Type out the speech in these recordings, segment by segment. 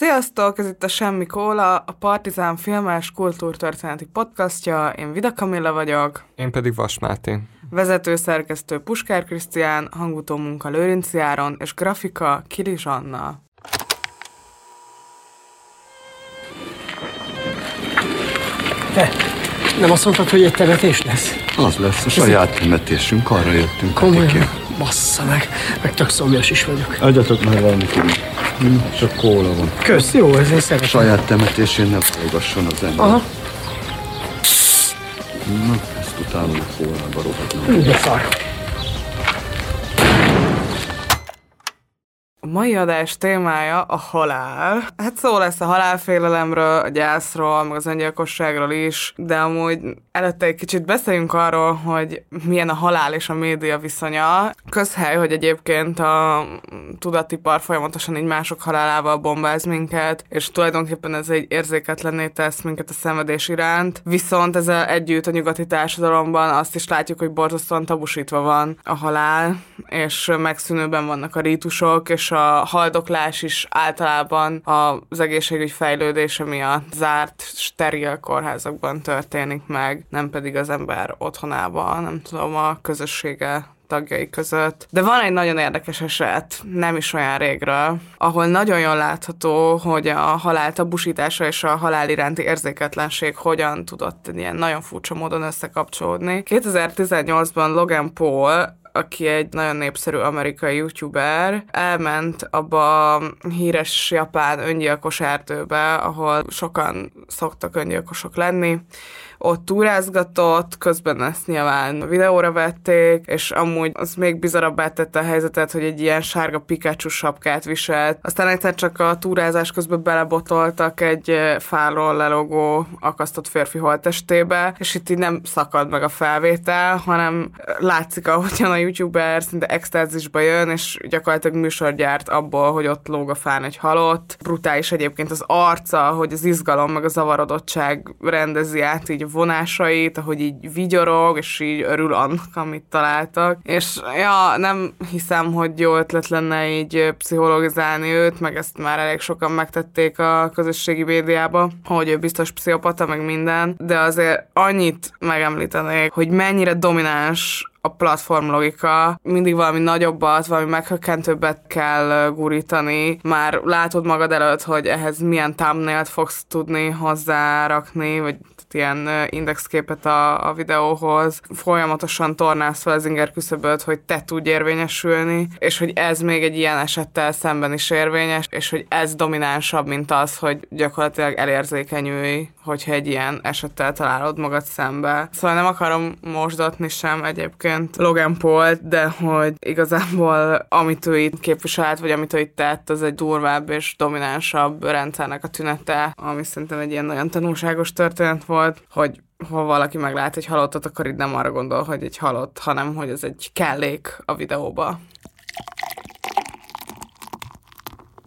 Sziasztok, ez itt a Semmi Kóla, a Partizán filmes kultúrtörténeti podcastja. Én Vida Kamilla vagyok. Én pedig Vas Máté. Vezető szerkesztő Puskár Krisztián, hangutó munka Lőrinci Áron, és grafika Kili Zsanna. Te, nem azt mondtad, hogy egy temetés lesz? Az lesz a saját temetésünk, arra jöttünk. Komolyan? Bassza meg, meg tök szomjas is vagyok. Adjatok már valamit, hm, csak kóla van. Kösz, jó, ezért szeretem. Saját temetésén ne forgasson az ember. Aha, Na, ezt utána a kólába rohadnom. hú, de szar. A mai adás témája a halál. Hát szó lesz a halálfélelemről, a gyászról, meg az öngyilkosságról is, de amúgy előtte egy kicsit beszéljünk arról, hogy milyen a halál és a média viszonya. Közhely, hogy egyébként a tudatipar folyamatosan így mások halálával bombáz minket, és tulajdonképpen ez egy érzéketlenné tesz minket a szenvedés iránt. Viszont ezzel együtt a nyugati társadalomban azt is látjuk, hogy borzasztóan tabusítva van a halál, és megszűnőben vannak a rítusok, és a haldoklás is általában az egészségügy fejlődése miatt zárt, steril kórházakban történik meg, nem pedig az ember otthonában, nem tudom, a közössége tagjai között. De van egy nagyon érdekes eset, nem is olyan régről, ahol nagyon jól látható, hogy a halál tabusítása és a halál iránti érzéketlenség hogyan tudott ilyen nagyon furcsa módon összekapcsolódni. 2018-ban Logan Paul aki egy nagyon népszerű amerikai youtuber, elment abba a híres japán öngyilkos erdőbe, ahol sokan szoktak öngyilkosok lenni, ott túrázgatott, közben ezt nyilván videóra vették, és amúgy az még bizarabbá tette a helyzetet, hogy egy ilyen sárga Pikachu sapkát viselt. Aztán egyszer csak a túrázás közben belebotoltak egy fáról lelogó akasztott férfi holttestébe, és itt így nem szakad meg a felvétel, hanem látszik, ahogyan a youtuber szinte extázisba jön, és gyakorlatilag műsor gyárt abból, hogy ott lóg a fán egy halott. Brutális egyébként az arca, hogy az izgalom meg a zavarodottság rendezi át így vonásait, ahogy így vigyorog, és így örül annak, amit találtak. És ja, nem hiszem, hogy jó ötlet lenne így pszichologizálni őt, meg ezt már elég sokan megtették a közösségi médiába, hogy ő biztos pszichopata, meg minden, de azért annyit megemlítenék, hogy mennyire domináns a platform logika, mindig valami nagyobbat, valami meghökkentőbbet kell gurítani. Már látod magad előtt, hogy ehhez milyen thumbnailt fogsz tudni hozzárakni, vagy ilyen indexképet a, a videóhoz. Folyamatosan tornálsz fel az inger küszöböt, hogy te tudj érvényesülni, és hogy ez még egy ilyen esettel szemben is érvényes, és hogy ez dominánsabb, mint az, hogy gyakorlatilag elérzékenyülj, hogyha egy ilyen esettel találod magad szembe. Szóval nem akarom mosdatni sem egyébként Logan paul de hogy igazából amit ő itt képviselt, vagy amit ő itt tett, az egy durvább és dominánsabb rendszernek a tünete, ami szerintem egy ilyen nagyon tanulságos történet volt, hogy ha valaki meglát egy halottat, akkor itt nem arra gondol, hogy egy halott, hanem hogy ez egy kellék a videóba.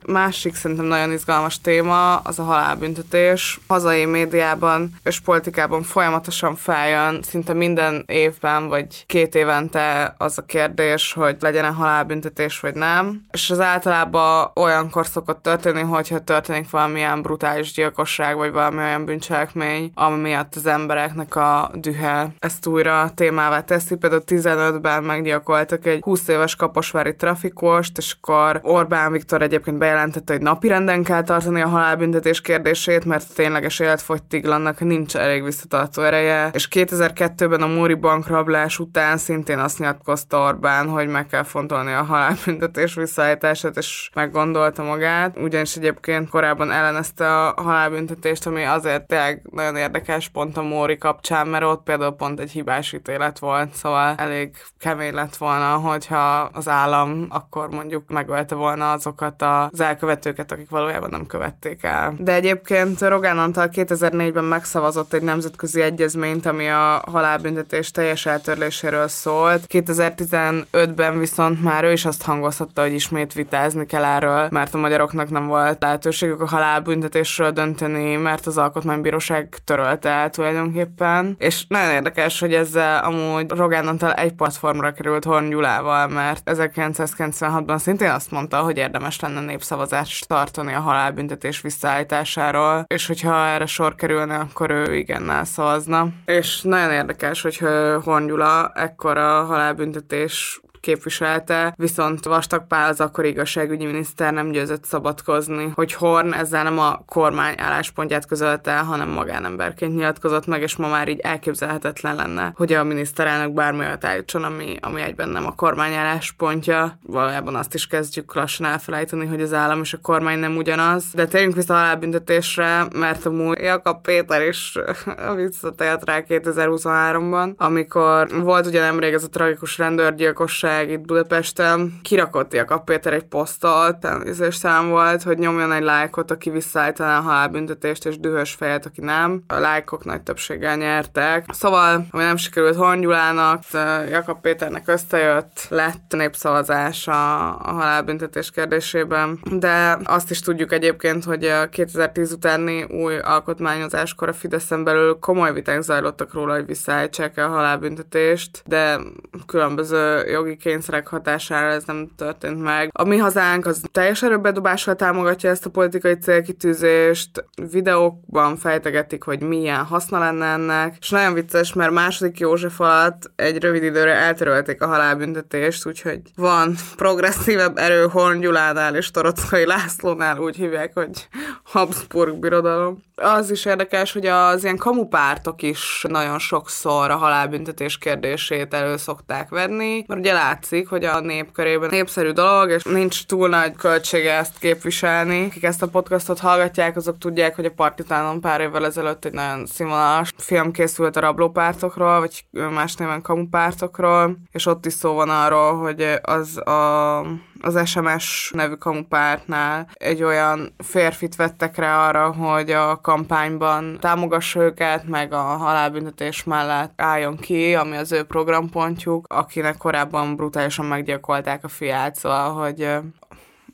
Másik szerintem nagyon izgalmas téma az a halálbüntetés. Hazai médiában és politikában folyamatosan feljön, szinte minden évben vagy két évente az a kérdés, hogy legyen-e halálbüntetés vagy nem. És az általában olyankor szokott történni, hogyha történik valamilyen brutális gyilkosság vagy valami olyan bűncselekmény, ami miatt az embereknek a dühe ezt újra témává teszi. Például 15-ben meggyilkoltak egy 20 éves kaposvári trafikost, és akkor Orbán Viktor egyébként bejelentette, hogy napirenden kell tartani a halálbüntetés kérdését, mert tényleges életfogytiglannak nincs elég visszatartó ereje. És 2002-ben a Móri bankrablás után szintén azt nyilatkozta Orbán, hogy meg kell fontolni a halálbüntetés visszaállítását, és meggondolta magát. Ugyanis egyébként korábban ellenezte a halálbüntetést, ami azért tényleg nagyon érdekes pont a Móri kapcsán, mert ott például pont egy hibás ítélet volt, szóval elég kemény lett volna, hogyha az állam akkor mondjuk megölte volna azokat az elkövetőket, akik valójában nem követték el. De egyébként Rogán Antal 2004-ben megszavazott egy nemzetközi egyezményt, ami a halálbüntetés teljes eltörléséről szólt. 2015-ben viszont már ő is azt hangozhatta, hogy ismét vitázni kell erről, mert a magyaroknak nem volt lehetőségük a halálbüntetésről dönteni, mert az alkotmánybíróság törölte el tulajdonképpen. És nagyon érdekes, hogy ezzel amúgy Rogán Antal egy platformra került Horn Gyulával, mert 1996-ban szintén azt mondta, hogy érdemes lenne népszavazást népszavazást tartani a halálbüntetés visszaállításáról, és hogyha erre sor kerülne, akkor ő igennel szavazna. És nagyon érdekes, hogy Horn Gyula ekkora halálbüntetés képviselte, viszont Vastag Pál az akkor igazságügyi miniszter nem győzött szabadkozni, hogy Horn ezzel nem a kormány álláspontját közölte, hanem magánemberként nyilatkozott meg, és ma már így elképzelhetetlen lenne, hogy a miniszterelnök bármi olyat állítson, ami, ami egyben nem a kormány álláspontja. Valójában azt is kezdjük lassan elfelejteni, hogy az állam és a kormány nem ugyanaz. De térjünk vissza a halálbüntetésre, mert amúgy Jakab Péter is visszatért rá 2023-ban, amikor volt ugye nemrég ez a tragikus rendőrgyilkosság, újság itt Budapesten kirakott Jakab Péter egy posztot, és szám volt, hogy nyomjon egy lájkot, aki visszaállítaná a halálbüntetést, és dühös fejet, aki nem. A lájkok nagy többséggel nyertek. Szóval, ami nem sikerült Hongyulának, Jakab Péternek összejött, lett népszavazás a, a halálbüntetés kérdésében, de azt is tudjuk egyébként, hogy a 2010 utáni új alkotmányozáskor a Fideszen belül komoly viták zajlottak róla, hogy visszaállítsák a halálbüntetést, de különböző jogi kényszerek hatására ez nem történt meg. A mi hazánk az teljes erőbedobással támogatja ezt a politikai célkitűzést, videókban fejtegetik, hogy milyen haszna lenne ennek, és nagyon vicces, mert második József alatt egy rövid időre eltörölték a halálbüntetést, úgyhogy van progresszívebb erő Horn Gyulánál és Torockai Lászlónál, úgy hívják, hogy Habsburg birodalom. Az is érdekes, hogy az ilyen kamupártok is nagyon sokszor a halálbüntetés kérdését elő szokták venni, mert ugye látszik, hogy a nép körében népszerű dolog, és nincs túl nagy költsége ezt képviselni. Akik ezt a podcastot hallgatják, azok tudják, hogy a Partitánon pár évvel ezelőtt egy nagyon színvonalas film készült a rablópártokról, vagy más néven kamupártokról, és ott is szó van arról, hogy az a az SMS nevű kamupártnál egy olyan férfit vettek rá arra, hogy a kampányban támogassa őket, meg a halálbüntetés mellett álljon ki, ami az ő programpontjuk, akinek korábban brutálisan meggyilkolták a fiát, szóval, hogy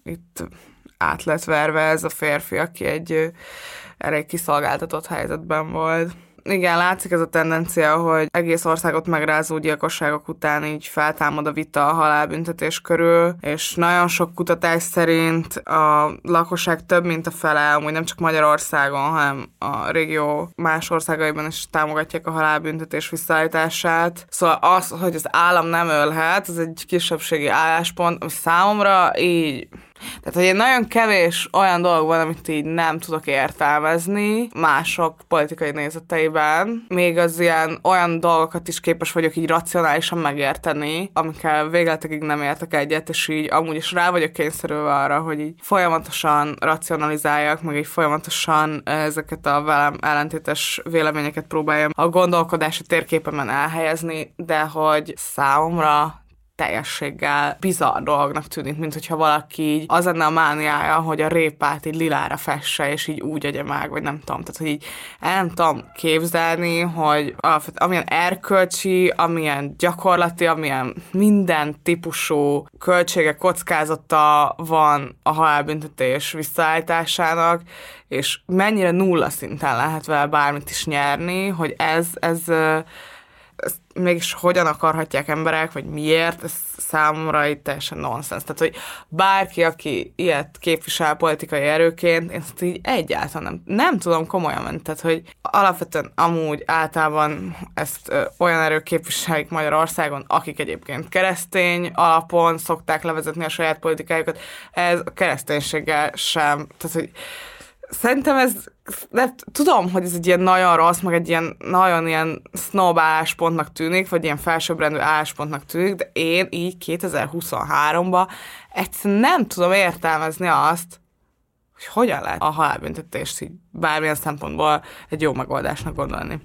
itt át lett verve ez a férfi, aki egy elég kiszolgáltatott helyzetben volt. Igen, látszik ez a tendencia, hogy egész országot megrázó gyilkosságok után így feltámad a vita a halálbüntetés körül, és nagyon sok kutatás szerint a lakosság több mint a fele, amúgy nem csak Magyarországon, hanem a régió más országaiban is támogatják a halálbüntetés visszaállítását. Szóval az, hogy az állam nem ölhet, ez egy kisebbségi álláspont, ami számomra így tehát, hogy egy nagyon kevés olyan dolog van, amit így nem tudok értelmezni mások politikai nézeteiben. Még az ilyen olyan dolgokat is képes vagyok így racionálisan megérteni, amikkel végletekig nem értek egyet, és így amúgy is rá vagyok kényszerülve arra, hogy így folyamatosan racionalizáljak, meg így folyamatosan ezeket a velem ellentétes véleményeket próbáljam a gondolkodási térképemen elhelyezni, de hogy számomra teljességgel bizarr dolognak tűnik, mint hogyha valaki így az lenne a mániája, hogy a répát így lilára fesse, és így úgy agya meg, vagy nem tudom. Tehát, hogy így el nem tudom képzelni, hogy amilyen erkölcsi, amilyen gyakorlati, amilyen minden típusú költsége, kockázata van a halálbüntetés visszaállításának, és mennyire nulla szinten lehet vele bármit is nyerni, hogy ez, ez mégis hogyan akarhatják emberek, vagy miért, ez számomra itt teljesen nonsens. Tehát, hogy bárki, aki ilyet képvisel politikai erőként, én ezt így egyáltalán nem, nem tudom komolyan menni. Tehát, hogy alapvetően amúgy általában ezt ö, olyan erők képviselik Magyarországon, akik egyébként keresztény alapon szokták levezetni a saját politikájukat, ez a kereszténységgel sem. Tehát, hogy szerintem ez, de tudom, hogy ez egy ilyen nagyon rossz, meg egy ilyen nagyon ilyen snob álláspontnak tűnik, vagy ilyen felsőbbrendű álláspontnak tűnik, de én így 2023-ban egyszerűen nem tudom értelmezni azt, hogy hogyan lehet a halálbüntetést így bármilyen szempontból egy jó megoldásnak gondolni.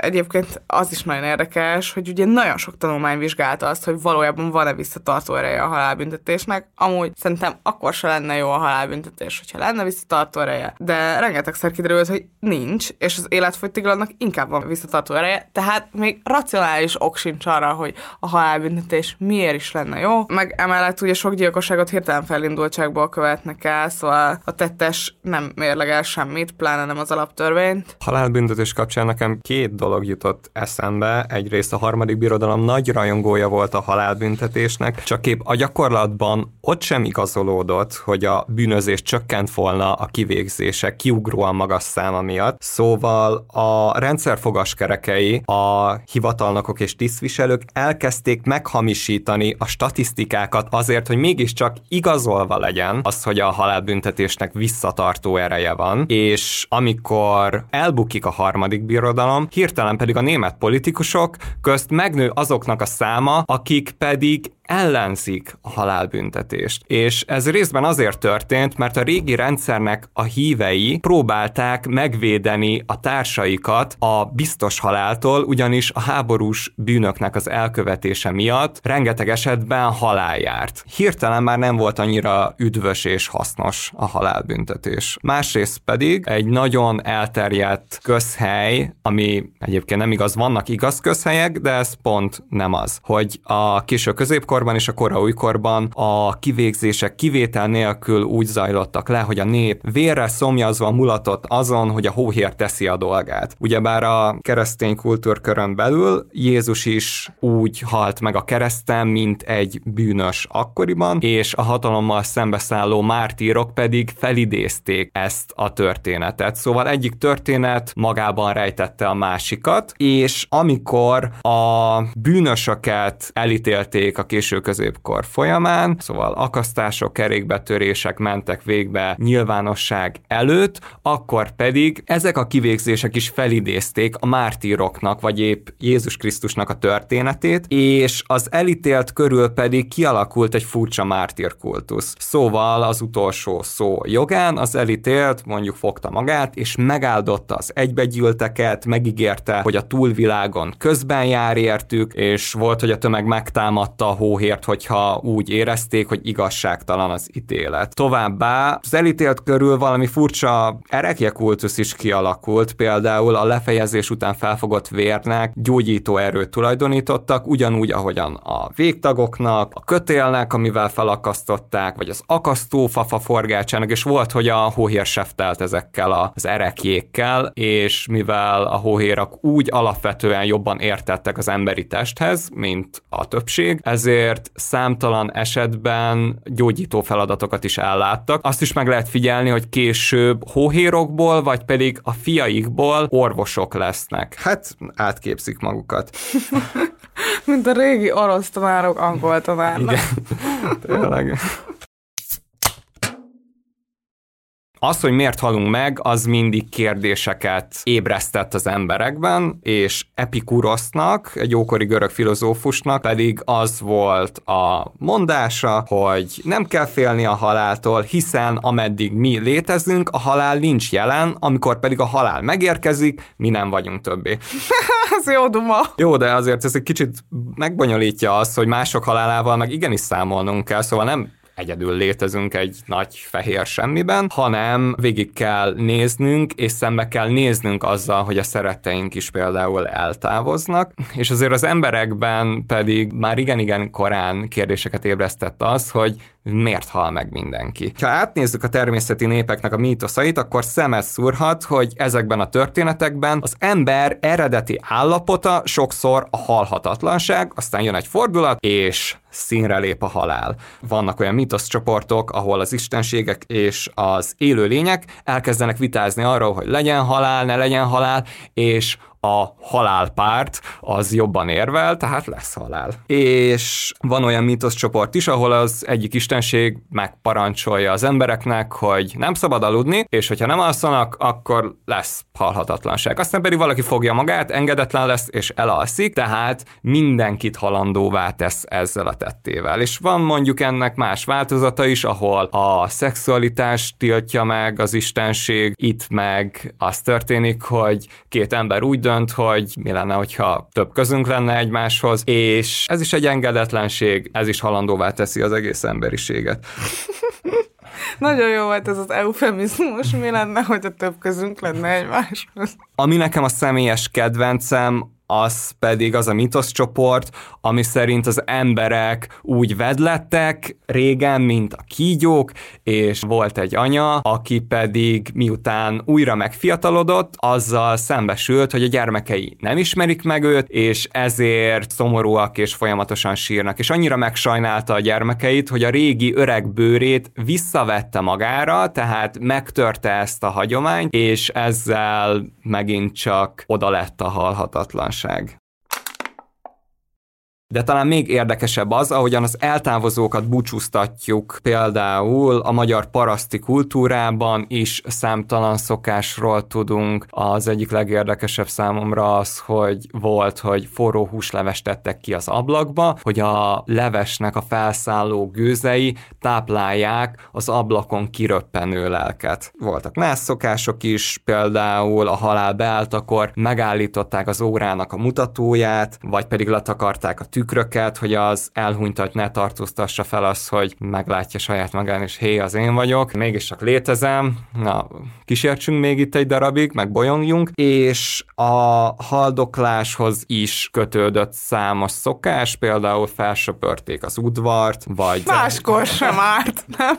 Egyébként az is nagyon érdekes, hogy ugye nagyon sok tanulmány vizsgálta azt, hogy valójában van-e visszatartó ereje a halálbüntetésnek. Amúgy szerintem akkor se lenne jó a halálbüntetés, hogyha lenne visszatartó ereje. De rengetegszer kiderült, hogy nincs, és az életfogytiglannak inkább van visszatartó ereje, tehát még racionális ok sincs arra, hogy a halálbüntetés miért is lenne jó. Meg emellett ugye sok gyilkosságot hirtelen felindultságból követnek el, szóval a tettes nem mérlegel semmit, pláne nem az alaptörvényt. Halálbüntetés kapcsán nekem két dolog jutott eszembe. Egyrészt a harmadik birodalom nagy rajongója volt a halálbüntetésnek, csak épp a gyakorlatban ott sem igazolódott, hogy a bűnözés csökkent volna a kivégzések kiugróan magas száma miatt. Szóval a rendszerfogaskerekei, a hivatalnokok és tisztviselők elkezdték meghamisítani a statisztikákat azért, hogy mégiscsak igazolva legyen az, hogy a halálbüntetésnek visszatartó ereje van, és amikor elbukik a harmadik birodalom, hirtelen pedig a német politikusok közt megnő azoknak a száma, akik pedig ellenzik a halálbüntetést. És ez részben azért történt, mert a régi rendszernek a hívei próbálták megvédeni a társaikat a biztos haláltól, ugyanis a háborús bűnöknek az elkövetése miatt rengeteg esetben halál járt. Hirtelen már nem volt annyira üdvös és hasznos a halálbüntetés. Másrészt pedig egy nagyon elterjedt közhely, ami egyébként nem igaz, vannak igaz közhelyek, de ez pont nem az, hogy a késő középkor ókorban és a kora újkorban a kivégzések kivétel nélkül úgy zajlottak le, hogy a nép vérre szomjazva mulatott azon, hogy a hóhér teszi a dolgát. Ugyebár a keresztény kultúrkörön belül Jézus is úgy halt meg a kereszten, mint egy bűnös akkoriban, és a hatalommal szembeszálló mártírok pedig felidézték ezt a történetet. Szóval egyik történet magában rejtette a másikat, és amikor a bűnösöket elítélték a késő késő középkor folyamán, szóval akasztások, kerékbetörések mentek végbe nyilvánosság előtt, akkor pedig ezek a kivégzések is felidézték a mártíroknak, vagy épp Jézus Krisztusnak a történetét, és az elítélt körül pedig kialakult egy furcsa mártírkultusz. Szóval az utolsó szó jogán az elítélt mondjuk fogta magát, és megáldotta az egybegyűlteket, megígérte, hogy a túlvilágon közben jár értük, és volt, hogy a tömeg megtámadta a hó hóhért, hogyha úgy érezték, hogy igazságtalan az ítélet. Továbbá az elítélt körül valami furcsa erekjekultusz is kialakult, például a lefejezés után felfogott vérnek gyógyító erőt tulajdonítottak, ugyanúgy, ahogyan a végtagoknak, a kötélnek, amivel felakasztották, vagy az akasztófafa forgácsának, és volt, hogy a hóhér seftelt ezekkel az erekjékkel, és mivel a hóhérak úgy alapvetően jobban értettek az emberi testhez, mint a többség, ezért ezért számtalan esetben gyógyító feladatokat is elláttak. Azt is meg lehet figyelni, hogy később hóhérokból, vagy pedig a fiaikból orvosok lesznek. Hát átképzik magukat. Mint a régi orosz tanárok angol tanárnak. Igen, tényleg. Az, hogy miért halunk meg, az mindig kérdéseket ébresztett az emberekben, és Epikurosznak, egy ókori görög filozófusnak pedig az volt a mondása, hogy nem kell félni a haláltól, hiszen ameddig mi létezünk, a halál nincs jelen, amikor pedig a halál megérkezik, mi nem vagyunk többé. ez jó duma. Jó, de azért ez egy kicsit megbonyolítja azt, hogy mások halálával meg igenis számolnunk kell, szóval nem egyedül létezünk egy nagy fehér semmiben, hanem végig kell néznünk, és szembe kell néznünk azzal, hogy a szeretteink is például eltávoznak, és azért az emberekben pedig már igen-igen korán kérdéseket ébresztett az, hogy miért hal meg mindenki. Ha átnézzük a természeti népeknek a mítoszait, akkor szemet szúrhat, hogy ezekben a történetekben az ember eredeti állapota sokszor a halhatatlanság, aztán jön egy fordulat, és színre lép a halál. Vannak olyan mítoszcsoportok, ahol az istenségek és az élő lények elkezdenek vitázni arról, hogy legyen halál, ne legyen halál, és a halálpárt az jobban érvel, tehát lesz halál. És van olyan mítoszcsoport is, ahol az egyik istenség megparancsolja az embereknek, hogy nem szabad aludni, és hogyha nem alszanak, akkor lesz halhatatlanság. Aztán pedig valaki fogja magát, engedetlen lesz, és elalszik, tehát mindenkit halandóvá tesz ezzel a tettével. És van mondjuk ennek más változata is, ahol a szexualitás tiltja meg az istenség, itt meg az történik, hogy két ember úgy dönt, dönt, hogy mi lenne, hogyha több közünk lenne egymáshoz, és ez is egy engedetlenség, ez is halandóvá teszi az egész emberiséget. Nagyon jó volt ez az eufemizmus, mi lenne, hogyha több közünk lenne egymáshoz. Ami nekem a személyes kedvencem, az pedig az a mitoszcsoport, ami szerint az emberek úgy vedlettek régen, mint a kígyók, és volt egy anya, aki pedig miután újra megfiatalodott, azzal szembesült, hogy a gyermekei nem ismerik meg őt, és ezért szomorúak és folyamatosan sírnak. És annyira megsajnálta a gyermekeit, hogy a régi öreg bőrét visszavette magára, tehát megtörte ezt a hagyományt, és ezzel megint csak oda lett a halhatatlanság. De talán még érdekesebb az, ahogyan az eltávozókat búcsúztatjuk például a magyar paraszti kultúrában is számtalan szokásról tudunk. Az egyik legérdekesebb számomra az, hogy volt, hogy forró húslevest tettek ki az ablakba, hogy a levesnek a felszálló gőzei táplálják az ablakon kiröppenő lelket. Voltak más szokások is, például a halál beálltakor megállították az órának a mutatóját, vagy pedig letakarták a tükröket, hogy az elhunytat ne tartóztassa fel az, hogy meglátja saját magán, és hé, az én vagyok, mégis csak létezem, na, kísértsünk még itt egy darabig, meg bolyongjunk, és a haldokláshoz is kötődött számos szokás, például felsöpörték az udvart, vagy... Máskor sem árt, nem?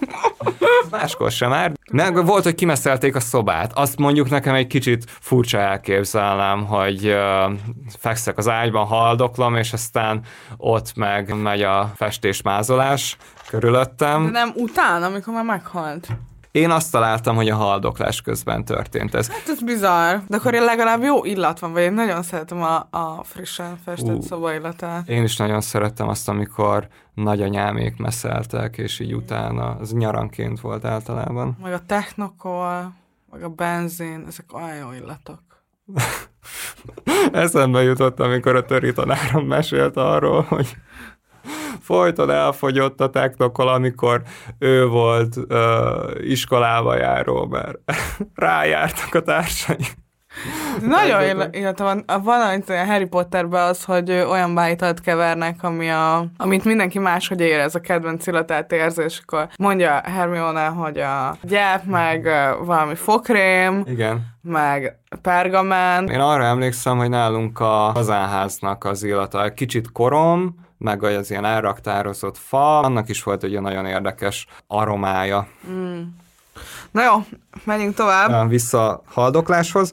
Máskor sem árt. Meg volt, hogy kimeszelték a szobát. Azt mondjuk nekem egy kicsit furcsa elképzelnem, hogy uh, fekszek az ágyban, haldoklom, és aztán ott meg megy a festésmázolás körülöttem. De nem utána, amikor már meghalt. Én azt találtam, hogy a haldoklás közben történt ez. Hát ez bizarr. De akkor legalább jó illat van, vagy én nagyon szeretem a, a frissen festett Ú. szoba illatát. Én is nagyon szerettem azt, amikor nagyanyámék meszeltek, és így utána, az nyaranként volt általában. Meg a technokol, meg a benzin, ezek olyan jó illatok. Eszembe jutott, amikor a töri tanárom mesélt arról, hogy folyton elfogyott a technokol, amikor ő volt uh, iskolába járó, mert rájártak a társai. Nagyon ill- illata van. Van a Harry Potterben az, hogy olyan bájtalt kevernek, ami a, amit mindenki máshogy érez, a kedvenc illatát érzi, és akkor mondja Hermione, hogy a gyep, meg valami fokrém, Igen. meg pergamen. Én arra emlékszem, hogy nálunk a hazánháznak az illata egy kicsit korom, meg az ilyen elraktározott fa, annak is volt egy ilyen nagyon érdekes aromája. Na jó, menjünk tovább. Vissza a haldokláshoz.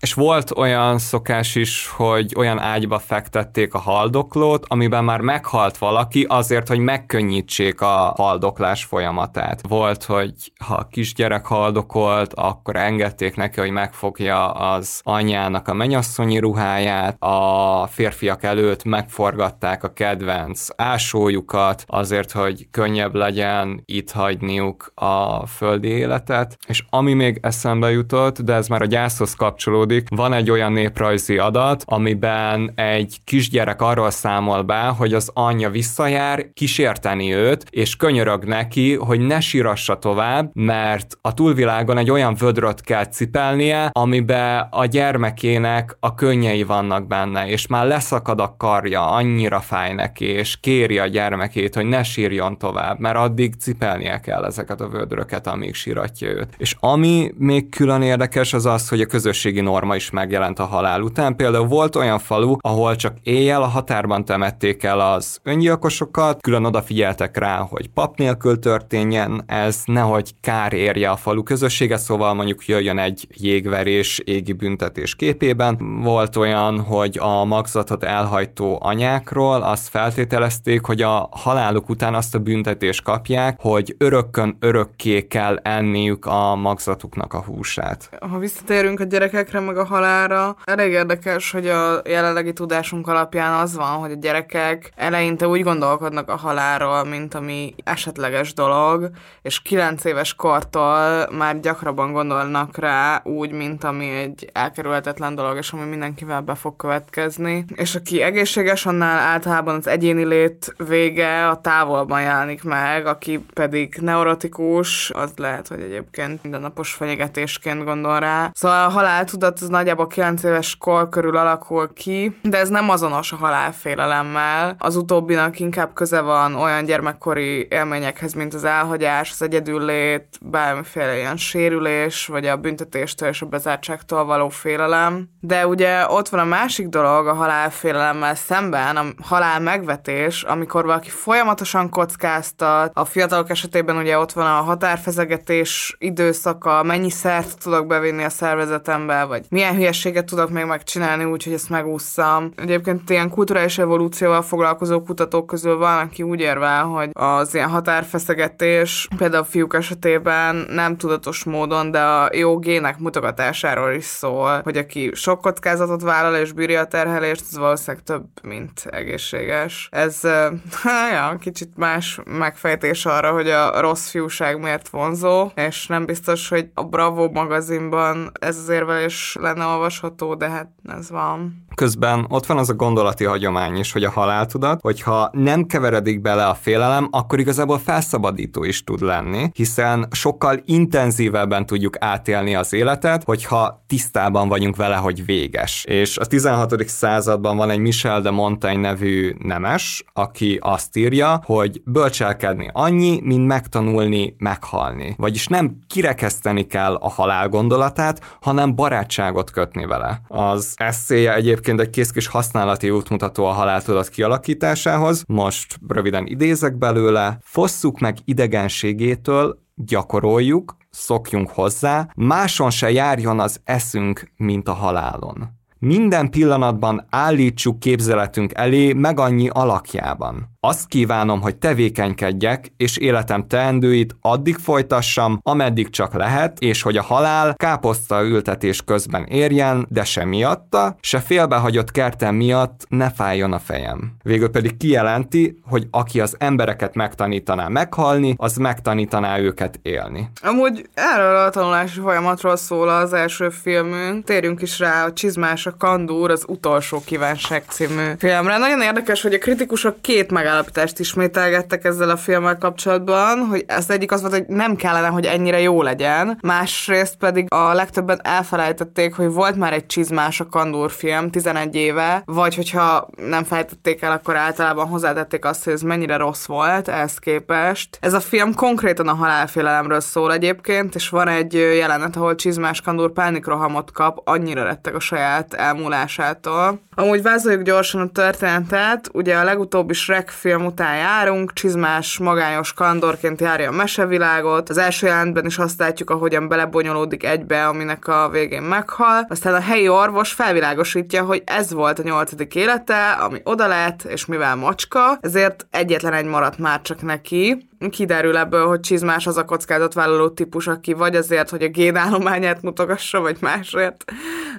És volt olyan szokás is, hogy olyan ágyba fektették a haldoklót, amiben már meghalt valaki azért, hogy megkönnyítsék a haldoklás folyamatát. Volt, hogy ha a kisgyerek haldokolt, akkor engedték neki, hogy megfogja az anyjának a menyasszonyi ruháját, a férfiak előtt megforgatták a kedvenc ásójukat azért, hogy könnyebb legyen itt hagyniuk a földi életet. És ami még eszembe jutott, de ez már a gyászhoz kapcsolódik, van egy olyan néprajzi adat, amiben egy kisgyerek arról számol be, hogy az anyja visszajár kísérteni őt, és könyörög neki, hogy ne sírassa tovább, mert a túlvilágon egy olyan vödröt kell cipelnie, amibe a gyermekének a könnyei vannak benne, és már leszakad a karja, annyira fáj neki, és kéri a gyermekét, hogy ne sírjon tovább, mert addig cipelnie kell ezeket a vödröket, amíg síratja őt. És ami még külön érdekes, az az, hogy a közösségi norma is megjelent a halál után. Például volt olyan falu, ahol csak éjjel a határban temették el az öngyilkosokat, külön odafigyeltek rá, hogy pap nélkül történjen ez, nehogy kár érje a falu közössége, szóval mondjuk jöjjön egy jégverés égi büntetés képében. Volt olyan, hogy a magzatot elhajtó anyákról azt feltételezték, hogy a haláluk után azt a büntetést kapják, hogy örökkön örökké kell enniük a magzatuknak a húsát. Ha visszatérünk a gyerekekre, meg a halálra, elég érdekes, hogy a jelenlegi tudásunk alapján az van, hogy a gyerekek eleinte úgy gondolkodnak a halálról, mint ami esetleges dolog, és 9 éves kortól már gyakrabban gondolnak rá úgy, mint ami egy elkerülhetetlen dolog, és ami mindenkivel be fog következni. És aki egészséges, annál általában az egyéni lét vége a távolban jelenik meg, aki pedig neurotikus, az lehet, hogy egyébként mindennapos fenyegetésként gondol rá. Szóval a haláltudat állapot az nagyjából 9 éves kor körül alakul ki, de ez nem azonos a halálfélelemmel. Az utóbbinak inkább köze van olyan gyermekkori élményekhez, mint az elhagyás, az egyedüllét, bármiféle ilyen sérülés, vagy a büntetéstől és a bezártságtól való félelem. De ugye ott van a másik dolog a halálfélelemmel szemben, a halál megvetés, amikor valaki folyamatosan kockáztat, a fiatalok esetében ugye ott van a határfezegetés időszaka, mennyi szert tudok bevinni a szervezetembe, vagy milyen hülyeséget tudok még megcsinálni úgy, hogy ezt megúszszam. Egyébként ilyen kulturális evolúcióval foglalkozó kutatók közül van, aki úgy érvel, hogy az ilyen határfeszegetés például a fiúk esetében nem tudatos módon, de a jó gének mutogatásáról is szól, hogy aki sok kockázatot vállal és bírja a terhelést, az valószínűleg több, mint egészséges. Ez ja, kicsit más megfejtés arra, hogy a rossz fiúság miért vonzó, és nem biztos, hogy a Bravo magazinban ez az érvelés lenne olvasható, de hát ez van. Közben ott van az a gondolati hagyomány is, hogy a haláltudat, hogyha nem keveredik bele a félelem, akkor igazából felszabadító is tud lenni, hiszen sokkal intenzívebben tudjuk átélni az életet, hogyha tisztában vagyunk vele, hogy véges. És a 16. században van egy Michel de Montaigne nevű nemes, aki azt írja, hogy bölcselkedni annyi, mint megtanulni meghalni. Vagyis nem kirekeszteni kell a halál gondolatát, hanem barátságot kötni vele. Az eszéje egyébként egy kész kis használati útmutató a haláltudat kialakításához. Most röviden idézek belőle. Fosszuk meg idegenségétől, gyakoroljuk, szokjunk hozzá, máson se járjon az eszünk, mint a halálon. Minden pillanatban állítsuk képzeletünk elé meg annyi alakjában. Azt kívánom, hogy tevékenykedjek, és életem teendőit addig folytassam, ameddig csak lehet, és hogy a halál káposzta ültetés közben érjen, de se miatta, se félbehagyott kertem miatt ne fájjon a fejem. Végül pedig kijelenti, hogy aki az embereket megtanítaná meghalni, az megtanítaná őket élni. Amúgy erről a tanulási folyamatról szól az első filmünk. Térjünk is rá a Csizmás a Kandúr, az utolsó kívánság című filmre. Nagyon érdekes, hogy a kritikusok két meg megállapítást ismételgettek ezzel a filmmel kapcsolatban, hogy ez egyik az volt, hogy nem kellene, hogy ennyire jó legyen, másrészt pedig a legtöbben elfelejtették, hogy volt már egy csizmás a Kandúr film 11 éve, vagy hogyha nem felejtették el, akkor általában hozzátették azt, hogy ez mennyire rossz volt ehhez képest. Ez a film konkrétan a halálfélelemről szól egyébként, és van egy jelenet, ahol csizmás Kandúr pánikrohamot kap, annyira rettek a saját elmúlásától. Amúgy vázoljuk gyorsan a történetet, ugye a legutóbbi Shrek film után járunk, csizmás, magányos kandorként járja a mesevilágot, az első jelentben is azt látjuk, ahogyan belebonyolódik egybe, aminek a végén meghal, aztán a helyi orvos felvilágosítja, hogy ez volt a nyolcadik élete, ami oda lett, és mivel macska, ezért egyetlen egy maradt már csak neki, kiderül ebből, hogy csizmás az a kockázatvállaló típus, aki vagy azért, hogy a génállományát mutogassa, vagy másért,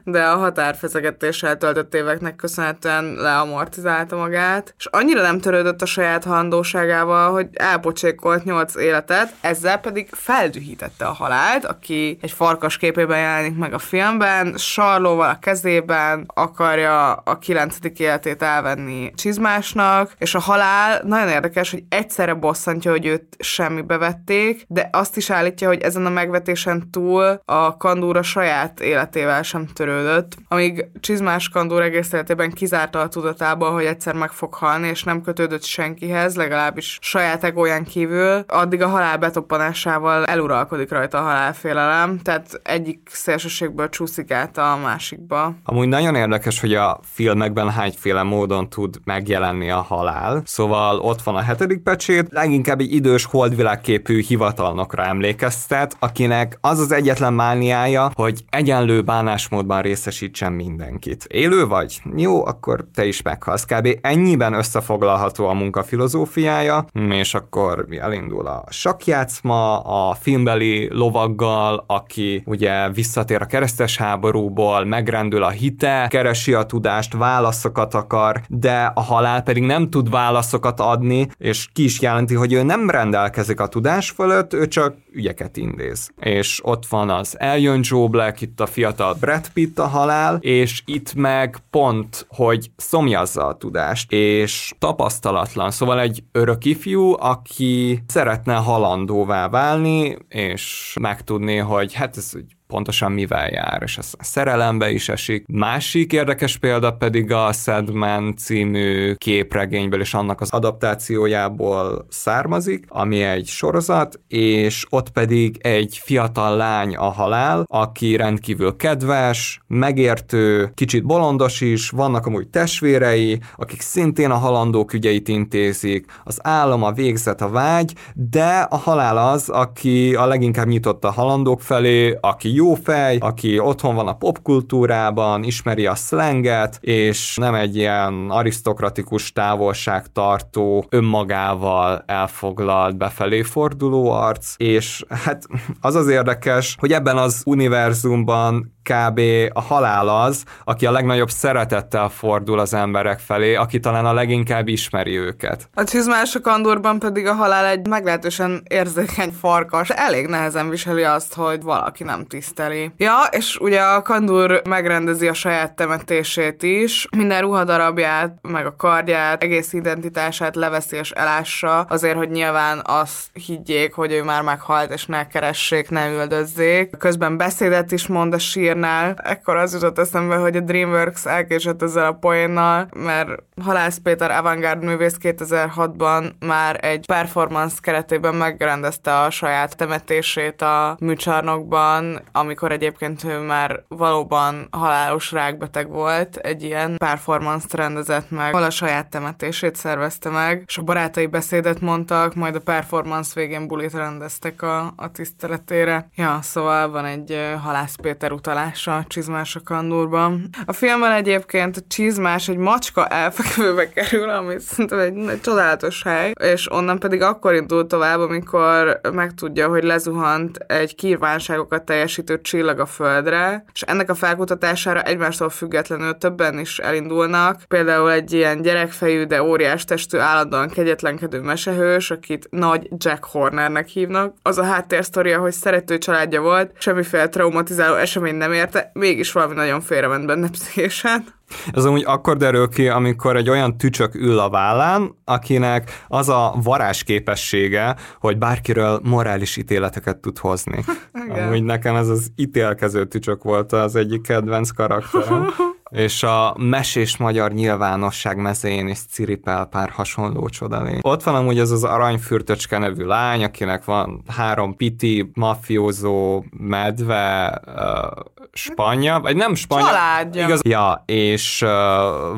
de a határfezegetéssel töltött éveknek köszönhetően leamortizálta magát, és annyira nem törődött a saját handóságával, hogy elpocsékolt nyolc életet, ezzel pedig feldühítette a halált, aki egy farkas képében jelenik meg a filmben, sarlóval a kezében akarja a kilencedik életét elvenni csizmásnak, és a halál nagyon érdekes, hogy egyszerre bosszantja, hogy őt semmibe vették, de azt is állítja, hogy ezen a megvetésen túl a kandúra saját életével sem törődött, amíg Csizmás kandúr egész életében kizárta a tudatából, hogy egyszer meg fog halni, és nem kötődött senkihez, legalábbis saját egóján kívül, addig a halál betoppanásával eluralkodik rajta a halálfélelem, tehát egyik szélsőségből csúszik át a másikba. Amúgy nagyon érdekes, hogy a filmekben hányféle módon tud megjelenni a halál. Szóval ott van a hetedik pecsét, leginkább egy idős holdvilágképű hivatalnokra emlékeztet, akinek az az egyetlen mániája, hogy egyenlő bánásmódban részesítsen mindenkit. Élő vagy? Jó, akkor te is meghalsz. Kb. ennyiben összefoglalható a munka filozófiája, és akkor elindul a sakjátszma, a filmbeli lovaggal, aki ugye visszatér a keresztes háborúból, megrendül a hite, keresi a tudást, válaszokat akar, de a halál pedig nem tud válaszokat adni, és ki is jelenti, hogy ő nem rendelkezik a tudás fölött, ő csak ügyeket indéz. És ott van az eljön Joe Black, itt a fiatal Brad Pitt a halál, és itt meg pont, hogy szomjazza a tudást, és tapasztalatlan, szóval egy örök ifjú, aki szeretne halandóvá válni, és megtudni, hogy hát ez úgy pontosan mivel jár, és ez szerelembe is esik. Másik érdekes példa pedig a Sandman című képregényből és annak az adaptációjából származik, ami egy sorozat, és ott pedig egy fiatal lány a halál, aki rendkívül kedves, megértő, kicsit bolondos is, vannak amúgy testvérei, akik szintén a halandók ügyeit intézik, az álom, a végzet, a vágy, de a halál az, aki a leginkább nyitott a halandók felé, aki jó fej, aki otthon van a popkultúrában, ismeri a slanget, és nem egy ilyen arisztokratikus távolságtartó, önmagával elfoglalt, befelé forduló arc, és hát az az érdekes, hogy ebben az univerzumban kb. a halál az, aki a legnagyobb szeretettel fordul az emberek felé, aki talán a leginkább ismeri őket. A csizmások andorban pedig a halál egy meglehetősen érzékeny farkas. Elég nehezen viseli azt, hogy valaki nem tiszteli. Ja, és ugye a kandur megrendezi a saját temetését is. Minden ruhadarabját, meg a kardját, egész identitását leveszi és elássa, azért, hogy nyilván azt higgyék, hogy ő már meghalt, és ne keressék, ne üldözzék. Közben beszédet is mond a sír poénnál, ekkor az jutott eszembe, hogy a DreamWorks elkésett ezzel a poénnal, mert Halász Péter Avantgard művész 2006-ban már egy performance keretében megrendezte a saját temetését a műcsarnokban, amikor egyébként ő már valóban halálos rákbeteg volt, egy ilyen performance rendezett meg, ahol a saját temetését szervezte meg, és a barátai beszédet mondtak, majd a performance végén bulit rendeztek a, a tiszteletére. Ja, szóval van egy Halász Péter utalás csizmása a csizmás a kandúrban. A filmben egyébként a csizmás egy macska elfekvőbe kerül, ami szerintem egy, egy csodálatos hely, és onnan pedig akkor indul tovább, amikor megtudja, hogy lezuhant egy kívánságokat teljesítő csillag a földre, és ennek a felkutatására egymástól függetlenül többen is elindulnak. Például egy ilyen gyerekfejű, de óriás testű, állandóan kegyetlenkedő mesehős, akit nagy Jack Hornernek hívnak. Az a háttérsztoria, hogy szerető családja volt, semmiféle traumatizáló esemény nem érte, mégis valami nagyon félrement benne pszichésen. Ez amúgy akkor derül ki, amikor egy olyan tücsök ül a vállán, akinek az a varázs képessége, hogy bárkiről morális ítéleteket tud hozni. Amúgy nekem ez az ítélkező tücsök volt az egyik kedvenc karakterem. és a mesés magyar nyilvánosság mezején is ciripel pár hasonló csodalé. Ott van amúgy ez az aranyfürtöcske nevű lány, akinek van három piti, mafiózó, medve, spanya, vagy nem spanya. Családja. Igaz, ja, és uh,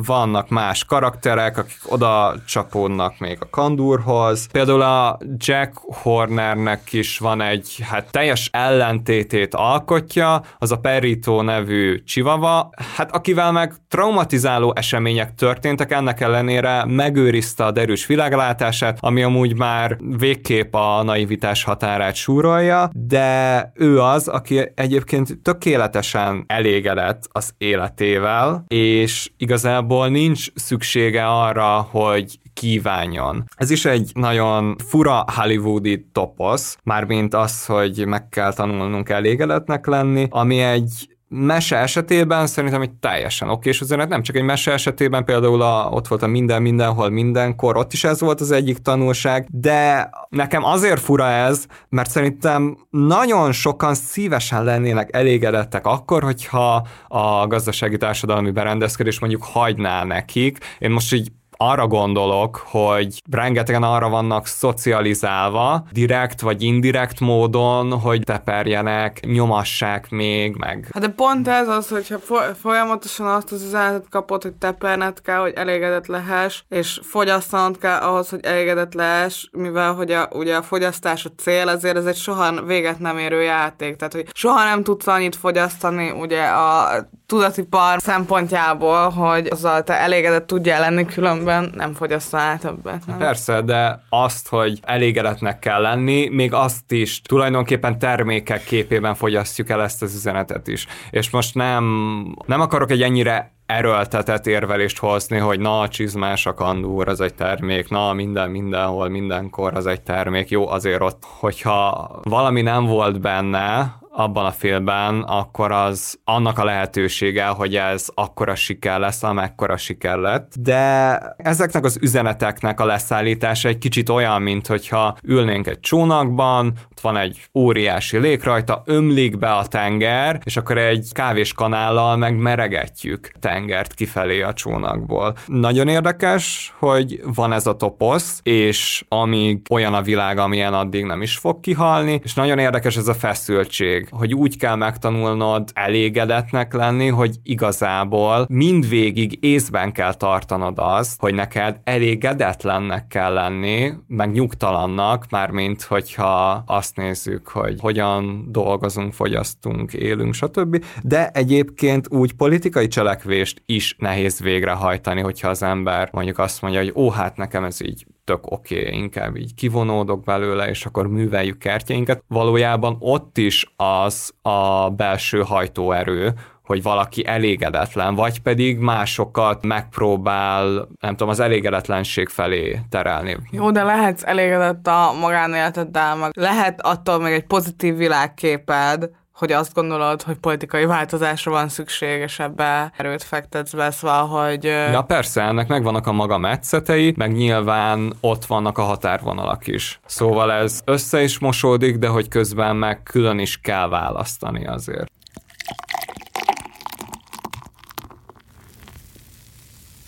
vannak más karakterek, akik oda csapódnak még a kandúrhoz. Például a Jack Hornernek is van egy hát teljes ellentétét alkotja, az a Perito nevű csivava, hát akivel meg traumatizáló események történtek, ennek ellenére megőrizte a derűs világlátását, ami amúgy már végképp a naivitás határát súrolja, de ő az, aki egyébként tökéletesen elégedett az életével, és igazából nincs szüksége arra, hogy kívánjon. Ez is egy nagyon fura hollywoodi toposz, mármint az, hogy meg kell tanulnunk elégedetnek lenni, ami egy mese esetében szerintem egy teljesen okés üzenet, nem csak egy mese esetében, például a, ott volt a minden, mindenhol, mindenkor, ott is ez volt az egyik tanulság, de nekem azért fura ez, mert szerintem nagyon sokan szívesen lennének elégedettek akkor, hogyha a gazdasági társadalmi berendezkedés mondjuk hagyná nekik. Én most így arra gondolok, hogy rengetegen arra vannak szocializálva, direkt vagy indirekt módon, hogy teperjenek, nyomassák még, meg. Hát de pont ez az, hogyha folyamatosan azt az üzenetet kapod, hogy teperned kell, hogy elégedett lehess, és fogyasztanod kell ahhoz, hogy elégedett lehess, mivel hogy a, ugye a fogyasztás a cél, ezért ez egy soha véget nem érő játék, tehát hogy soha nem tudsz annyit fogyasztani ugye a tudatipar szempontjából, hogy azzal te elégedett tudjál lenni, különben nem fogyasztanál többet. Nem? Persze, de azt, hogy elégedetnek kell lenni, még azt is tulajdonképpen termékek képében fogyasztjuk el ezt az üzenetet is. És most nem, nem akarok egy ennyire erőltetett érvelést hozni, hogy na, a csizmás a kandúr, az egy termék, na, minden, mindenhol, mindenkor az egy termék. Jó, azért ott, hogyha valami nem volt benne, abban a filmben, akkor az annak a lehetősége, hogy ez akkora siker lesz, amekkora siker lett. De ezeknek az üzeneteknek a leszállítása egy kicsit olyan, mint hogyha ülnénk egy csónakban, ott van egy óriási lég rajta, ömlik be a tenger, és akkor egy kanállal meg meregetjük tengert kifelé a csónakból. Nagyon érdekes, hogy van ez a toposz, és amíg olyan a világ, amilyen addig nem is fog kihalni, és nagyon érdekes ez a feszültség, hogy úgy kell megtanulnod elégedetnek lenni, hogy igazából mindvégig észben kell tartanod azt, hogy neked elégedetlennek kell lenni, meg nyugtalannak, mármint hogyha azt nézzük, hogy hogyan dolgozunk, fogyasztunk, élünk, stb. De egyébként úgy politikai cselekvést is nehéz végrehajtani, hogyha az ember mondjuk azt mondja, hogy ó, hát nekem ez így tök oké, okay, inkább így kivonódok belőle, és akkor műveljük kertjeinket. Valójában ott is az a belső hajtóerő, hogy valaki elégedetlen, vagy pedig másokat megpróbál, nem tudom, az elégedetlenség felé terelni. Jó, de lehetsz elégedett a magánéleteddel, meg lehet attól meg egy pozitív világképed, hogy azt gondolod, hogy politikai változásra van szükség, és ebbe erőt fektetsz be, szóval, hogy... Ja persze, ennek megvannak a maga metszetei, meg nyilván ott vannak a határvonalak is. Szóval ez össze is mosódik, de hogy közben meg külön is kell választani azért.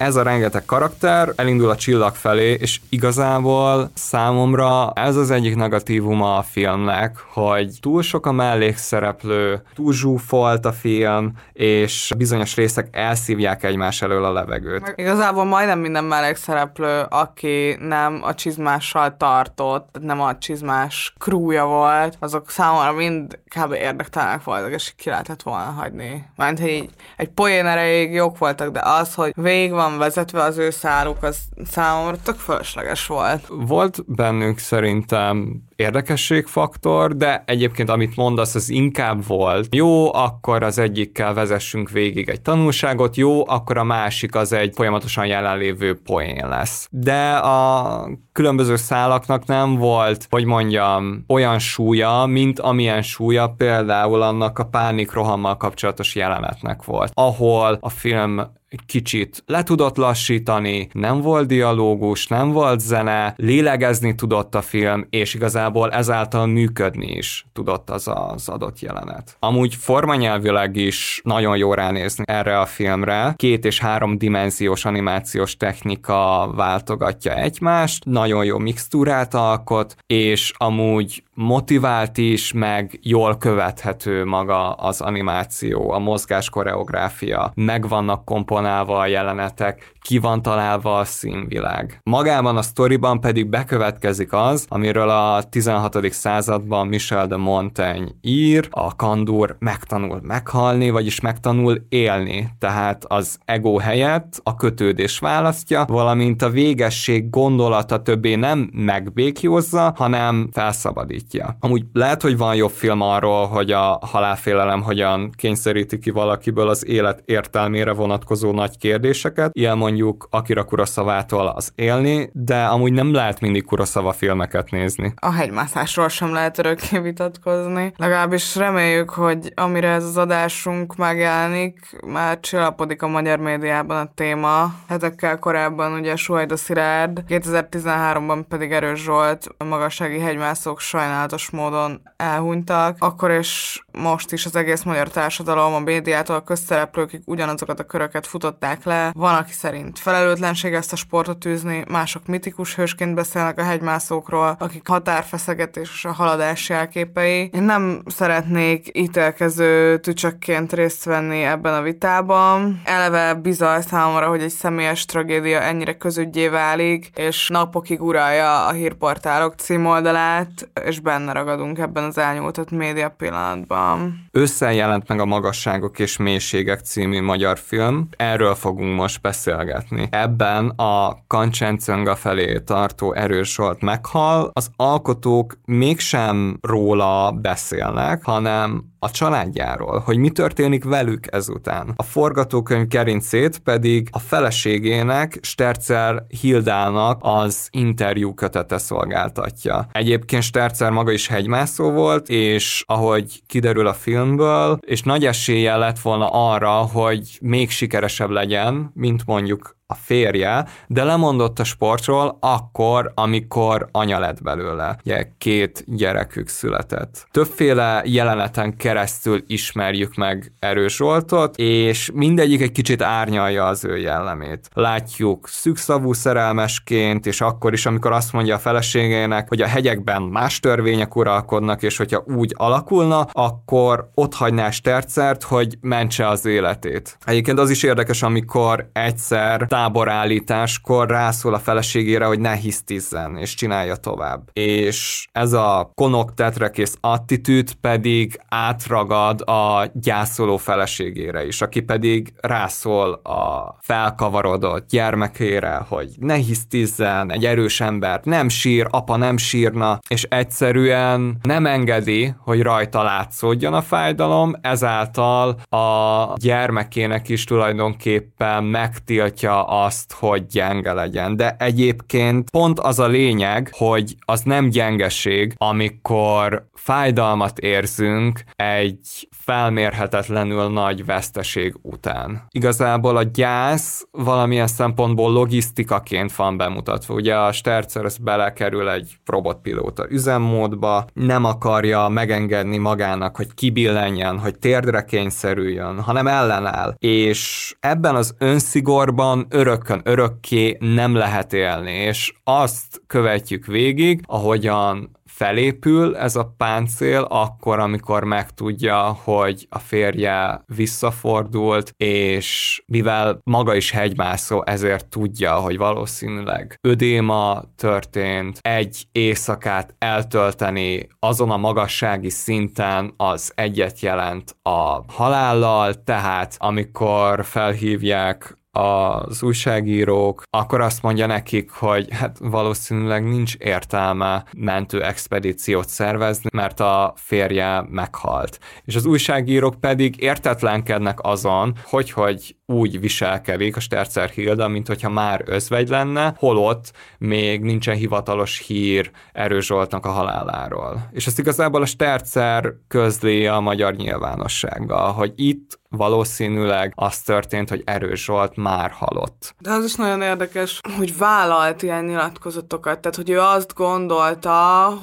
Ez a rengeteg karakter elindul a csillag felé, és igazából számomra ez az egyik negatívuma a filmnek, hogy túl sok a mellékszereplő, túl zsúfolt a film, és bizonyos részek elszívják egymás elől a levegőt. Meg igazából majdnem minden mellékszereplő, aki nem a csizmással tartott, nem a csizmás krúja volt, azok számomra mind kb. érdektelenek voltak, és ki lehetett volna hagyni. Mert hogy így, egy poén erejéig jók voltak, de az, hogy végig van van vezetve az ő száruk, az számomra tök fölösleges volt. Volt bennünk szerintem érdekességfaktor, de egyébként amit mondasz, az inkább volt. Jó, akkor az egyikkel vezessünk végig egy tanulságot, jó, akkor a másik az egy folyamatosan jelenlévő poén lesz. De a különböző szálaknak nem volt, hogy mondjam, olyan súlya, mint amilyen súlya például annak a pánik rohammal kapcsolatos jelenetnek volt, ahol a film kicsit le tudott lassítani, nem volt dialógus, nem volt zene, lélegezni tudott a film, és igazából ezáltal működni is tudott az az adott jelenet. Amúgy formanyelvileg is nagyon jó ránézni erre a filmre. Két és három dimenziós animációs technika váltogatja egymást, nagyon jó mixtúrát alkot, és amúgy motivált is, meg jól követhető maga az animáció, a mozgás koreográfia, meg vannak komponálva a jelenetek, ki van találva a színvilág. Magában a sztoriban pedig bekövetkezik az, amiről a 16. században Michel de Montaigne ír, a kandur megtanul meghalni, vagyis megtanul élni. Tehát az ego helyett a kötődés választja, valamint a végesség gondolata többé nem megbékjózza, hanem felszabadítja. Amúgy lehet, hogy van jobb film arról, hogy a halálfélelem hogyan kényszeríti ki valakiből az élet értelmére vonatkozó nagy kérdéseket, ilyen mondjuk Akira Kuroszavától az élni, de amúgy nem lehet mindig Kuroszava filmeket nézni. A hegymászásról sem lehet örökké vitatkozni. Legalábbis reméljük, hogy amire ez az adásunk megjelenik, már csillapodik a magyar médiában a téma. Hetekkel korábban ugye Suhajda Szilárd, 2013-ban pedig Erős Zsolt, a magassági hegymászók sajnálatos módon elhunytak. Akkor és most is az egész magyar társadalom, a médiától a közszereplőkig ugyanazokat a köröket futották le. Van, aki szerint felelőtlenség ezt a sportot űzni, mások mitikus hősként beszélnek a hegymászókról, akik határfeszegetés és a haladás jelképei. Én nem szeretnék ítélkező tücsökként részt venni ebben a vitában. Eleve bizony számomra, hogy egy személyes tragédia ennyire közügyé válik, és napokig uralja a hírportálok címoldalát, és benne ragadunk ebben az elnyújtott média pillanatban. Ősszel jelent meg a Magasságok és Mélységek című magyar film. Erről fogunk most beszélgetni. Ebben a Kancsencönga felé tartó erős volt meghal, az alkotók mégsem róla beszélnek, hanem a családjáról, hogy mi történik velük ezután. A forgatókönyv gerincét pedig a feleségének, Stercer Hildának az interjú kötete szolgáltatja. Egyébként Stercer maga is hegymászó volt, és ahogy kiderül a filmből, és nagy esélye lett volna arra, hogy még sikeresebb legyen, mint mondjuk a férje, de lemondott a sportról akkor, amikor anya lett belőle. Ugye két gyerekük született. Többféle jeleneten keresztül ismerjük meg Erős Zsoltot, és mindegyik egy kicsit árnyalja az ő jellemét. Látjuk szükszavú szerelmesként, és akkor is, amikor azt mondja a feleségének, hogy a hegyekben más törvények uralkodnak, és hogyha úgy alakulna, akkor ott hagyná Stercert, hogy mentse az életét. Egyébként az is érdekes, amikor egyszer táborállításkor rászól a feleségére, hogy ne hisztizzen, és csinálja tovább. És ez a konok tetrekész attitűd pedig átragad a gyászoló feleségére is, aki pedig rászól a felkavarodott gyermekére, hogy ne hisztizzen, egy erős embert nem sír, apa nem sírna, és egyszerűen nem engedi, hogy rajta látszódjon a fájdalom, ezáltal a gyermekének is tulajdonképpen megtiltja azt, hogy gyenge legyen. De egyébként pont az a lényeg, hogy az nem gyengeség, amikor fájdalmat érzünk egy felmérhetetlenül nagy veszteség után. Igazából a gyász valamilyen szempontból logisztikaként van bemutatva. Ugye a Stercer az belekerül egy robotpilóta üzemmódba, nem akarja megengedni magának, hogy kibillenjen, hogy térdre kényszerüljön, hanem ellenáll. És ebben az önszigorban örökön, örökké nem lehet élni, és azt követjük végig, ahogyan felépül ez a páncél akkor, amikor megtudja, hogy a férje visszafordult, és mivel maga is hegymászó, ezért tudja, hogy valószínűleg ödéma történt, egy éjszakát eltölteni azon a magassági szinten az egyet jelent a halállal, tehát amikor felhívják az újságírók, akkor azt mondja nekik, hogy hát valószínűleg nincs értelme mentő expedíciót szervezni, mert a férje meghalt. És az újságírók pedig értetlenkednek azon, hogy hogy úgy viselkedik a Stercer Hilda, mint hogyha már özvegy lenne, holott még nincsen hivatalos hír Erős Zsoltnak a haláláról. És ezt igazából a Stercer közli a magyar nyilvánossággal, hogy itt valószínűleg az történt, hogy Erős Zsolt már halott. De az is nagyon érdekes, hogy vállalt ilyen nyilatkozatokat, tehát hogy ő azt gondolta,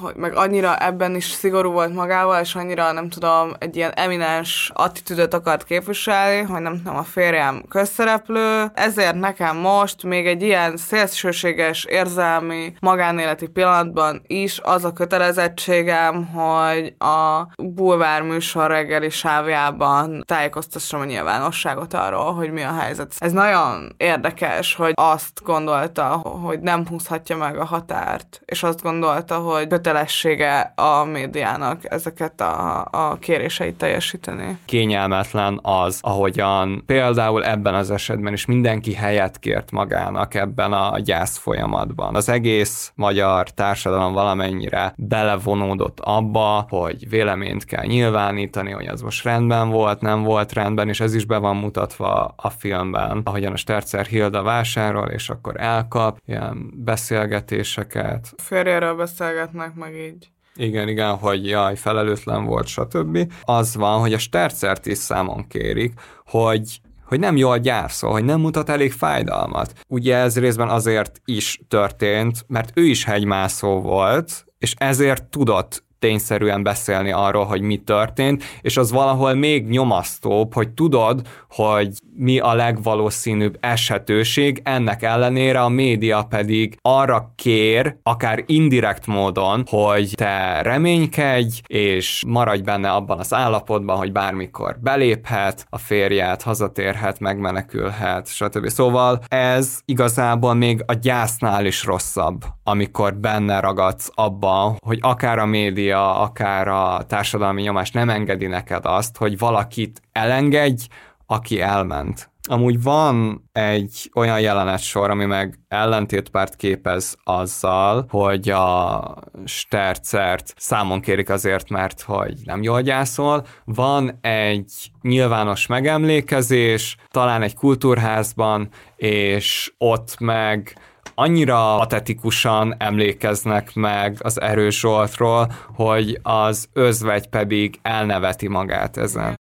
hogy meg annyira ebben is szigorú volt magával, és annyira nem tudom, egy ilyen eminens attitűdöt akart képviselni, hogy nem tudom, a férjem közszereplő, ezért nekem most még egy ilyen szélsőséges érzelmi magánéleti pillanatban is az a kötelezettségem, hogy a bulvár műsor reggeli sávjában tájékoztassam tájékoztassam a nyilvánosságot arról, hogy mi a helyzet. Ez nagyon érdekes, hogy azt gondolta, hogy nem húzhatja meg a határt, és azt gondolta, hogy kötelessége a médiának ezeket a, a kéréseit teljesíteni. Kényelmetlen az, ahogyan például ebben az esetben is mindenki helyet kért magának ebben a gyász folyamatban. Az egész magyar társadalom valamennyire belevonódott abba, hogy véleményt kell nyilvánítani, hogy az most rendben volt, nem volt rendben, filmben, és ez is be van mutatva a filmben, ahogyan a Stercer Hilda vásárol, és akkor elkap ilyen beszélgetéseket. Férjéről beszélgetnek meg így. Igen, igen, hogy jaj, felelőtlen volt, stb. Az van, hogy a Stercert is számon kérik, hogy hogy nem jól gyászol, hogy nem mutat elég fájdalmat. Ugye ez részben azért is történt, mert ő is hegymászó volt, és ezért tudott tényszerűen beszélni arról, hogy mi történt, és az valahol még nyomasztóbb, hogy tudod, hogy mi a legvalószínűbb eshetőség, ennek ellenére a média pedig arra kér, akár indirekt módon, hogy te reménykedj, és maradj benne abban az állapotban, hogy bármikor beléphet, a férját hazatérhet, megmenekülhet, stb. Szóval ez igazából még a gyásznál is rosszabb, amikor benne ragadsz abban, hogy akár a média média, akár a társadalmi nyomás nem engedi neked azt, hogy valakit elengedj, aki elment. Amúgy van egy olyan jelenet sor, ami meg ellentétpárt képez azzal, hogy a stercert számon kérik azért, mert hogy nem jól gyászol. Van egy nyilvános megemlékezés, talán egy kultúrházban, és ott meg annyira patetikusan emlékeznek meg az erős Zsoltról, hogy az özvegy pedig elneveti magát ezen.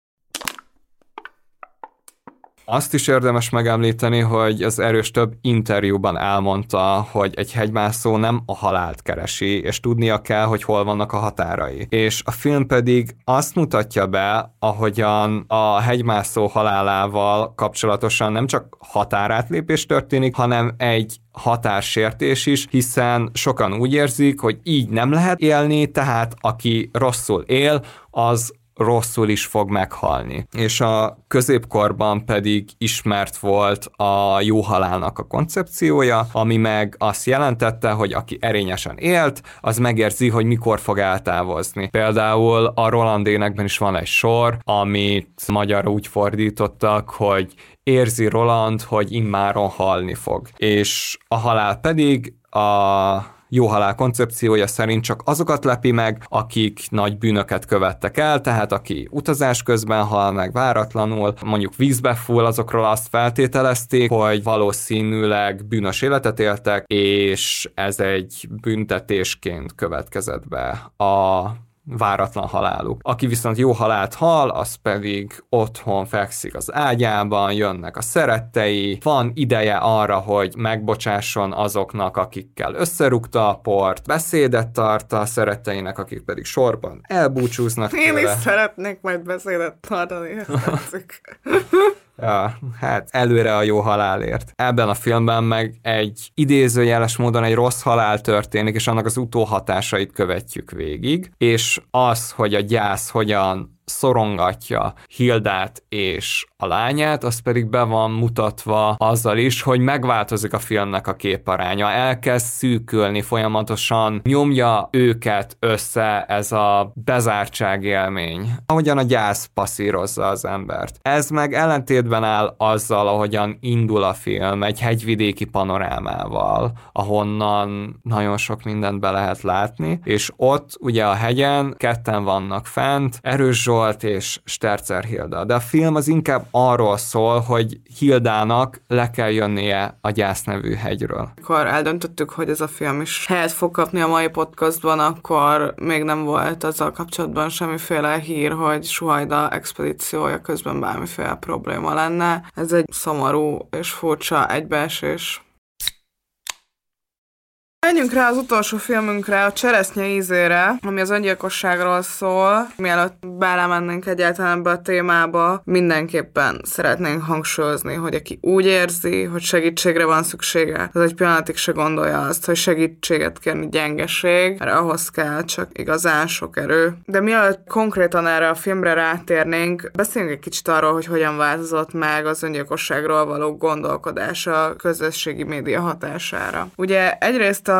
Azt is érdemes megemlíteni, hogy az erős több interjúban elmondta, hogy egy hegymászó nem a halált keresi, és tudnia kell, hogy hol vannak a határai. És a film pedig azt mutatja be, ahogyan a hegymászó halálával kapcsolatosan nem csak határátlépés történik, hanem egy határsértés is, hiszen sokan úgy érzik, hogy így nem lehet élni, tehát aki rosszul él, az rosszul is fog meghalni. És a középkorban pedig ismert volt a jó halálnak a koncepciója, ami meg azt jelentette, hogy aki erényesen élt, az megérzi, hogy mikor fog eltávozni. Például a Roland énekben is van egy sor, amit magyarra úgy fordítottak, hogy érzi Roland, hogy immáron halni fog. És a halál pedig a jó halál koncepciója szerint csak azokat lepi meg, akik nagy bűnöket követtek el, tehát aki utazás közben hal meg váratlanul, mondjuk vízbe full, azokról azt feltételezték, hogy valószínűleg bűnös életet éltek, és ez egy büntetésként következett be a váratlan haláluk. Aki viszont jó halált hal, az pedig otthon fekszik az ágyában, jönnek a szerettei, van ideje arra, hogy megbocsásson azoknak, akikkel összerúgta a port, beszédet tart a szeretteinek, akik pedig sorban elbúcsúznak Én tőle. is szeretnék majd beszédet tartani, ezt tetszik. Ja, hát előre a jó halálért. Ebben a filmben meg egy idézőjeles módon egy rossz halál történik, és annak az utóhatásait követjük végig, és az, hogy a gyász hogyan szorongatja Hildát és a lányát, az pedig be van mutatva azzal is, hogy megváltozik a filmnek a képaránya, elkezd szűkülni folyamatosan, nyomja őket össze ez a bezártság élmény, ahogyan a gyász passzírozza az embert. Ez meg ellentétben áll azzal, ahogyan indul a film, egy hegyvidéki panorámával, ahonnan nagyon sok mindent be lehet látni, és ott ugye a hegyen ketten vannak fent, erős Zsolt és Stercer Hilda. De a film az inkább arról szól, hogy Hildának le kell jönnie a gyász nevű hegyről. Amikor eldöntöttük, hogy ez a film is helyet fog kapni a mai podcastban, akkor még nem volt azzal kapcsolatban semmiféle hír, hogy Suhajda expedíciója közben bármiféle probléma lenne. Ez egy szomorú és furcsa egybeesés. Menjünk rá az utolsó filmünkre, a Cseresznye ízére, ami az öngyilkosságról szól. Mielőtt belemennénk egyáltalán be a témába, mindenképpen szeretnénk hangsúlyozni, hogy aki úgy érzi, hogy segítségre van szüksége, az egy pillanatig se gondolja azt, hogy segítséget kérni gyengeség, mert ahhoz kell csak igazán sok erő. De mielőtt konkrétan erre a filmre rátérnénk, beszéljünk egy kicsit arról, hogy hogyan változott meg az öngyilkosságról való gondolkodás a közösségi média hatására. Ugye egyrészt a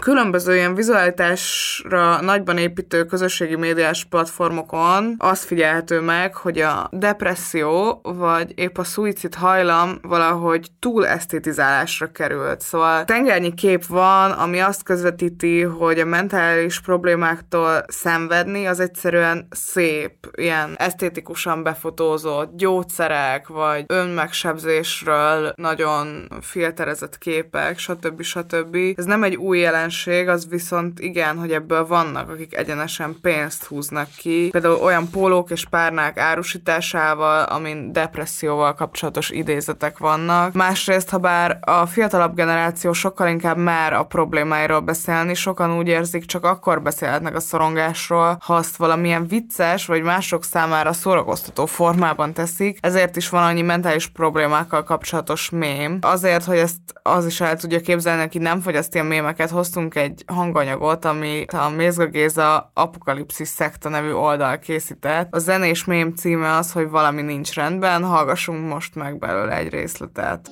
különböző ilyen vizualitásra nagyban építő közösségi médiás platformokon azt figyelhető meg, hogy a depresszió vagy épp a szuicid hajlam valahogy túl esztétizálásra került. Szóval tengernyi kép van, ami azt közvetíti, hogy a mentális problémáktól szenvedni az egyszerűen szép, ilyen esztétikusan befotózott gyógyszerek, vagy önmegsebzésről nagyon filterezett képek, stb. stb. Ez nem egy új jelenség, az viszont igen, hogy ebből vannak, akik egyenesen pénzt húznak ki. Például olyan pólók és párnák árusításával, amin depresszióval kapcsolatos idézetek vannak. Másrészt, ha bár a fiatalabb generáció sokkal inkább már a problémáiról beszélni, sokan úgy érzik, csak akkor beszélhetnek a szorongásról, ha azt valamilyen vicces, vagy mások számára szórakoztató formában teszik, ezért is van annyi mentális problémákkal kapcsolatos mém. Azért, hogy ezt az is el tudja képzelni, aki nem fogyaszt ilyen mémeket, hoztunk egy hanganyagot, amit a Mézga Géza Apokalipszis Szekta nevű oldal készített. A zenés mém címe az, hogy valami nincs rendben, hallgassunk most meg belőle egy részletet.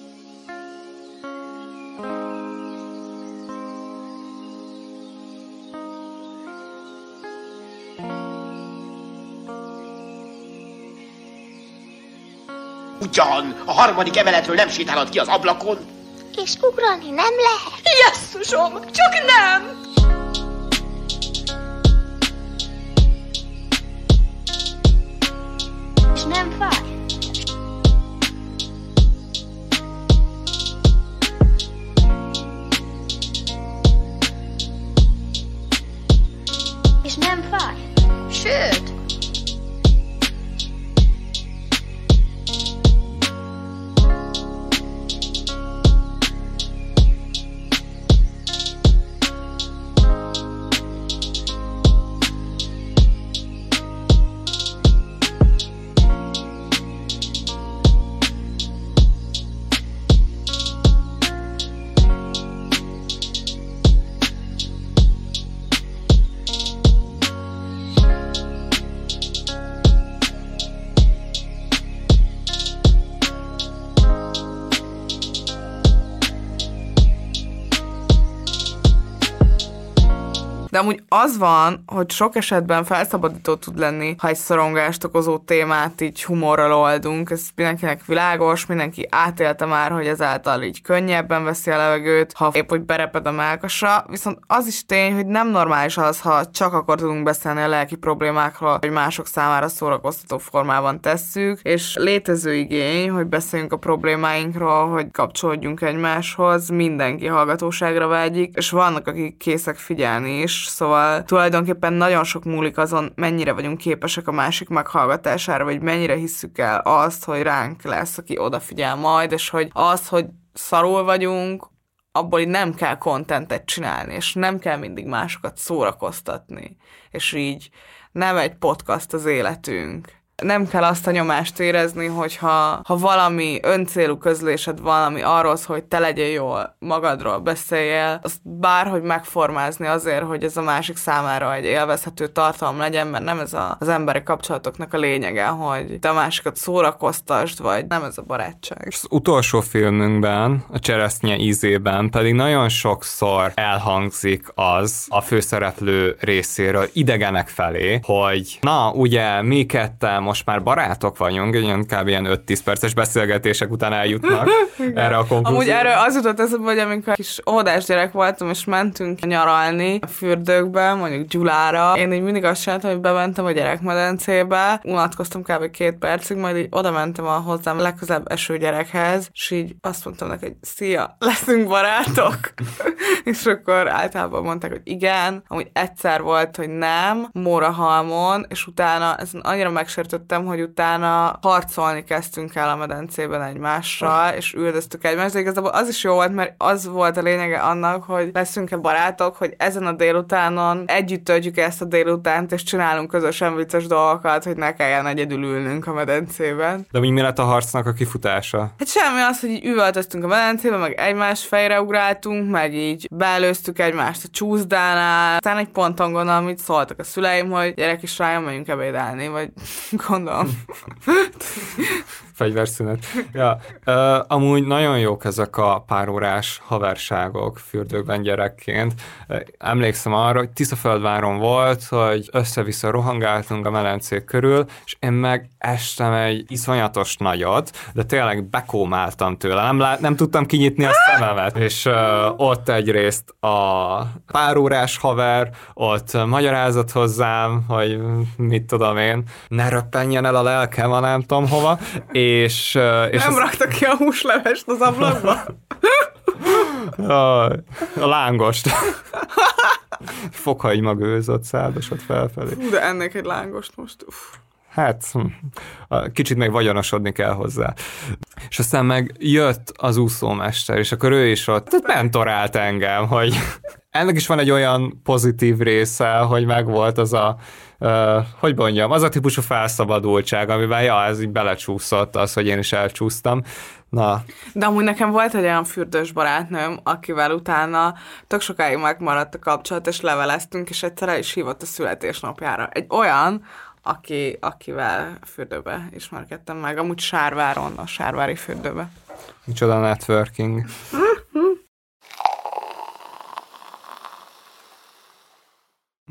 Ugyan, a harmadik emeletről nem sétálhat ki az ablakon. És ugrani nem lehet. Jesszusom, csak nem! Az van, hogy sok esetben felszabadító tud lenni, ha egy szorongást okozó témát így humorral oldunk. Ez mindenkinek világos, mindenki átélte már, hogy ezáltal így könnyebben veszi a levegőt, ha épp hogy bereped a melkasa. Viszont az is tény, hogy nem normális az, ha csak akkor tudunk beszélni a lelki problémákról, hogy mások számára szórakoztató formában tesszük, és létező igény, hogy beszéljünk a problémáinkról, hogy kapcsolódjunk egymáshoz, mindenki hallgatóságra vágyik, és vannak, akik készek figyelni is, szóval tulajdonképpen nagyon sok múlik azon, mennyire vagyunk képesek a másik meghallgatására, vagy mennyire hisszük el azt, hogy ránk lesz, aki odafigyel majd, és hogy az, hogy szarul vagyunk, abból így nem kell kontentet csinálni, és nem kell mindig másokat szórakoztatni, és így nem egy podcast az életünk. Nem kell azt a nyomást érezni, hogyha ha valami öncélú közlésed van, ami arról hogy te legyél jól, magadról beszéljél, azt bárhogy megformázni azért, hogy ez a másik számára egy élvezhető tartalom legyen, mert nem ez a, az emberi kapcsolatoknak a lényege, hogy te a másikat szórakoztasd, vagy nem ez a barátság. Az utolsó filmünkben, a cseresznye ízében pedig nagyon sokszor elhangzik az a főszereplő részéről idegenek felé, hogy na, ugye mi ketten most már barátok vagyunk, ilyen kb. ilyen 5-10 perces beszélgetések után eljutnak erre a konklúzióra. Amúgy erről az jutott eszembe, hogy amikor kis óvodás gyerek voltam, és mentünk nyaralni a fürdőkbe, mondjuk Gyulára, én így mindig azt csináltam, hogy bementem a gyerekmedencébe, unatkoztam kb. két percig, majd így oda mentem a hozzám legközelebb eső gyerekhez, és így azt mondtam neki, hogy szia, leszünk barátok. és akkor általában mondták, hogy igen, amúgy egyszer volt, hogy nem, Mórahalmon, és utána ezen annyira megsértődtem, hogy utána harcolni kezdtünk el a medencében egymással, és üldöztük egymást, de igazából az is jó volt, mert az volt a lényege annak, hogy leszünk-e barátok, hogy ezen a délutánon együtt töltjük ezt a délutánt, és csinálunk közösen vicces dolgokat, hogy ne kelljen egyedül ülnünk a medencében. De mi mi lett a harcnak a kifutása? Hát semmi az, hogy így üvöltöztünk a medencébe, meg egymás fejre ugráltunk, meg így belőztük egymást a csúszdánál. Aztán egy ponton amit szóltak a szüleim, hogy gyerek is rájön, menjünk ebédelni, vagy gondolom. Fegyverszünet. Ja, uh, amúgy nagyon jók ezek a párórás haverságok fürdőkben gyerekként. Uh, emlékszem arra, hogy Tiszaföldváron volt, hogy össze-vissza rohangáltunk a melencék körül, és én meg estem egy iszonyatos nagyot, de tényleg bekómáltam tőle. Nem, lát, nem tudtam kinyitni a szememet. És uh, ott egyrészt a párórás haver, ott magyarázott hozzám, hogy mit tudom én, ne röppenjen el a lelkem, a nem tudom hova, és... és nem az... rakta ki a húslevest az ablakba? a, a lángost. Fokhagyma gőzött szádosod felfelé. De ennek egy lángost most... Uff. Hát, hm, kicsit még vagyonosodni kell hozzá. És aztán meg jött az úszómester, és akkor ő is ott mentorált engem, hogy ennek is van egy olyan pozitív része, hogy megvolt az a uh, hogy mondjam, az a típusú felszabadultság, amiben ja, ez így belecsúszott, az, hogy én is elcsúsztam. Na. De amúgy nekem volt egy olyan fürdős barátnőm, akivel utána tök sokáig megmaradt a kapcsolat, és leveleztünk, és egyszer el is hívott a születésnapjára. Egy olyan, aki, akivel fürdőbe ismerkedtem meg, amúgy Sárváron, a Sárvári fürdőbe. Micsoda networking.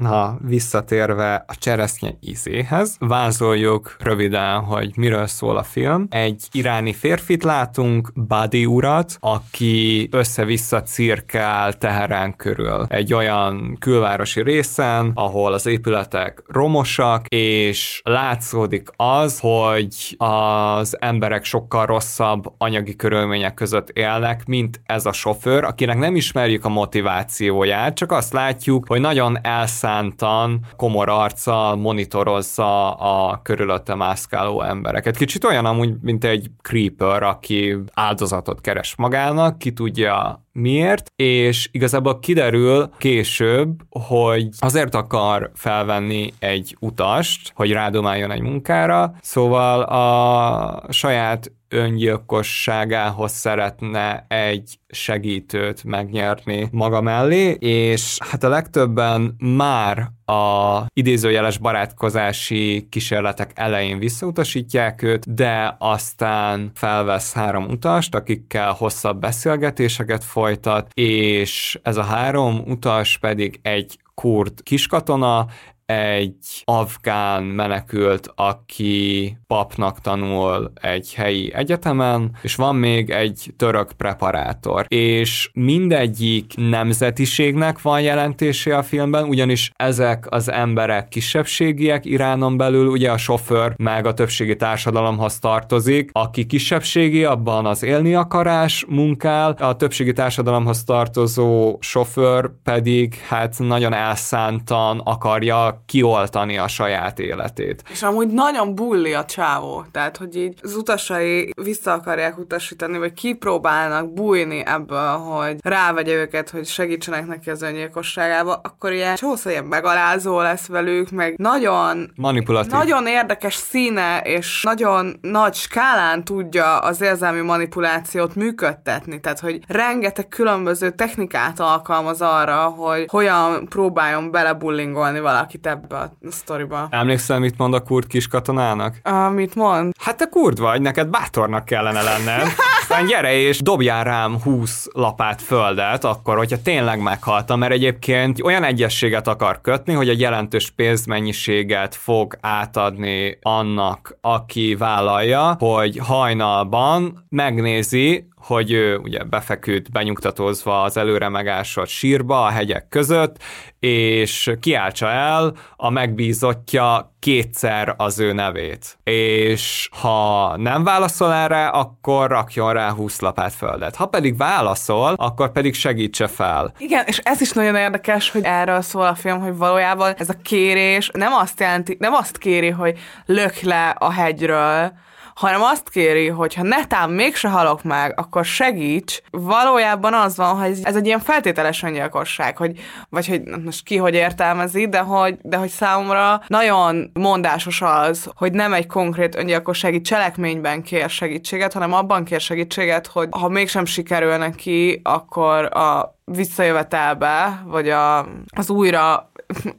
Na, visszatérve a cseresznye ízéhez, vázoljuk röviden, hogy miről szól a film. Egy iráni férfit látunk, Badi urat, aki össze-vissza cirkál Teherán körül. Egy olyan külvárosi részen, ahol az épületek romosak, és látszódik az, hogy az emberek sokkal rosszabb anyagi körülmények között élnek, mint ez a sofőr, akinek nem ismerjük a motivációját, csak azt látjuk, hogy nagyon elszántan, komor arccal monitorozza a körülötte mászkáló embereket. Kicsit olyan amúgy, mint egy creeper, aki áldozatot keres magának, ki tudja miért, és igazából kiderül később, hogy azért akar felvenni egy utast, hogy rádomáljon egy munkára, szóval a saját öngyilkosságához szeretne egy segítőt megnyerni maga mellé, és hát a legtöbben már a idézőjeles barátkozási kísérletek elején visszautasítják őt, de aztán felvesz három utast, akikkel hosszabb beszélgetéseket folytat, és ez a három utas pedig egy kurd kiskatona, egy afgán menekült, aki papnak tanul egy helyi egyetemen, és van még egy török preparátor. És mindegyik nemzetiségnek van jelentése a filmben, ugyanis ezek az emberek kisebbségiek Iránon belül, ugye a sofőr meg a többségi társadalomhoz tartozik, aki kisebbségi, abban az élni akarás munkál, a többségi társadalomhoz tartozó sofőr pedig hát nagyon elszántan akarja kioltani a saját életét. És amúgy nagyon bulli a csávó, tehát hogy így az utasai vissza akarják utasítani, vagy kipróbálnak bújni ebből, hogy rávegye őket, hogy segítsenek neki az öngyilkosságába, akkor ilyen csószor ilyen megalázó lesz velük, meg nagyon manipulatív. Nagyon érdekes színe, és nagyon nagy skálán tudja az érzelmi manipulációt működtetni, tehát hogy rengeteg különböző technikát alkalmaz arra, hogy hogyan próbáljon belebullingolni valakit ebbe a sztoriba. Emlékszel, mit mond a kurd kis katonának? Amit mond? Hát te kurd vagy, neked bátornak kellene lenned. Aztán gyere és dobjál rám 20 lapát földet, akkor, hogyha tényleg meghaltam, mert egyébként olyan egyességet akar kötni, hogy egy jelentős pénzmennyiséget fog átadni annak, aki vállalja, hogy hajnalban megnézi, hogy ő ugye befeküdt, benyugtatózva az előre megásott sírba a hegyek között, és kiáltsa el a megbízottja kétszer az ő nevét. És ha nem válaszol erre, akkor rakjon rá 20 lapát földet. Ha pedig válaszol, akkor pedig segítse fel. Igen, és ez is nagyon érdekes, hogy erről szól a film, hogy valójában ez a kérés nem azt jelenti, nem azt kéri, hogy lök le a hegyről, hanem azt kéri, hogy ha netán mégse halok meg, akkor segíts. Valójában az van, hogy ez egy ilyen feltételes öngyilkosság, hogy, vagy hogy most ki hogy értelmezi, de hogy, de hogy számomra nagyon mondásos az, hogy nem egy konkrét öngyilkossági cselekményben kér segítséget, hanem abban kér segítséget, hogy ha mégsem sikerül neki, akkor a visszajövetelbe, vagy a, az újra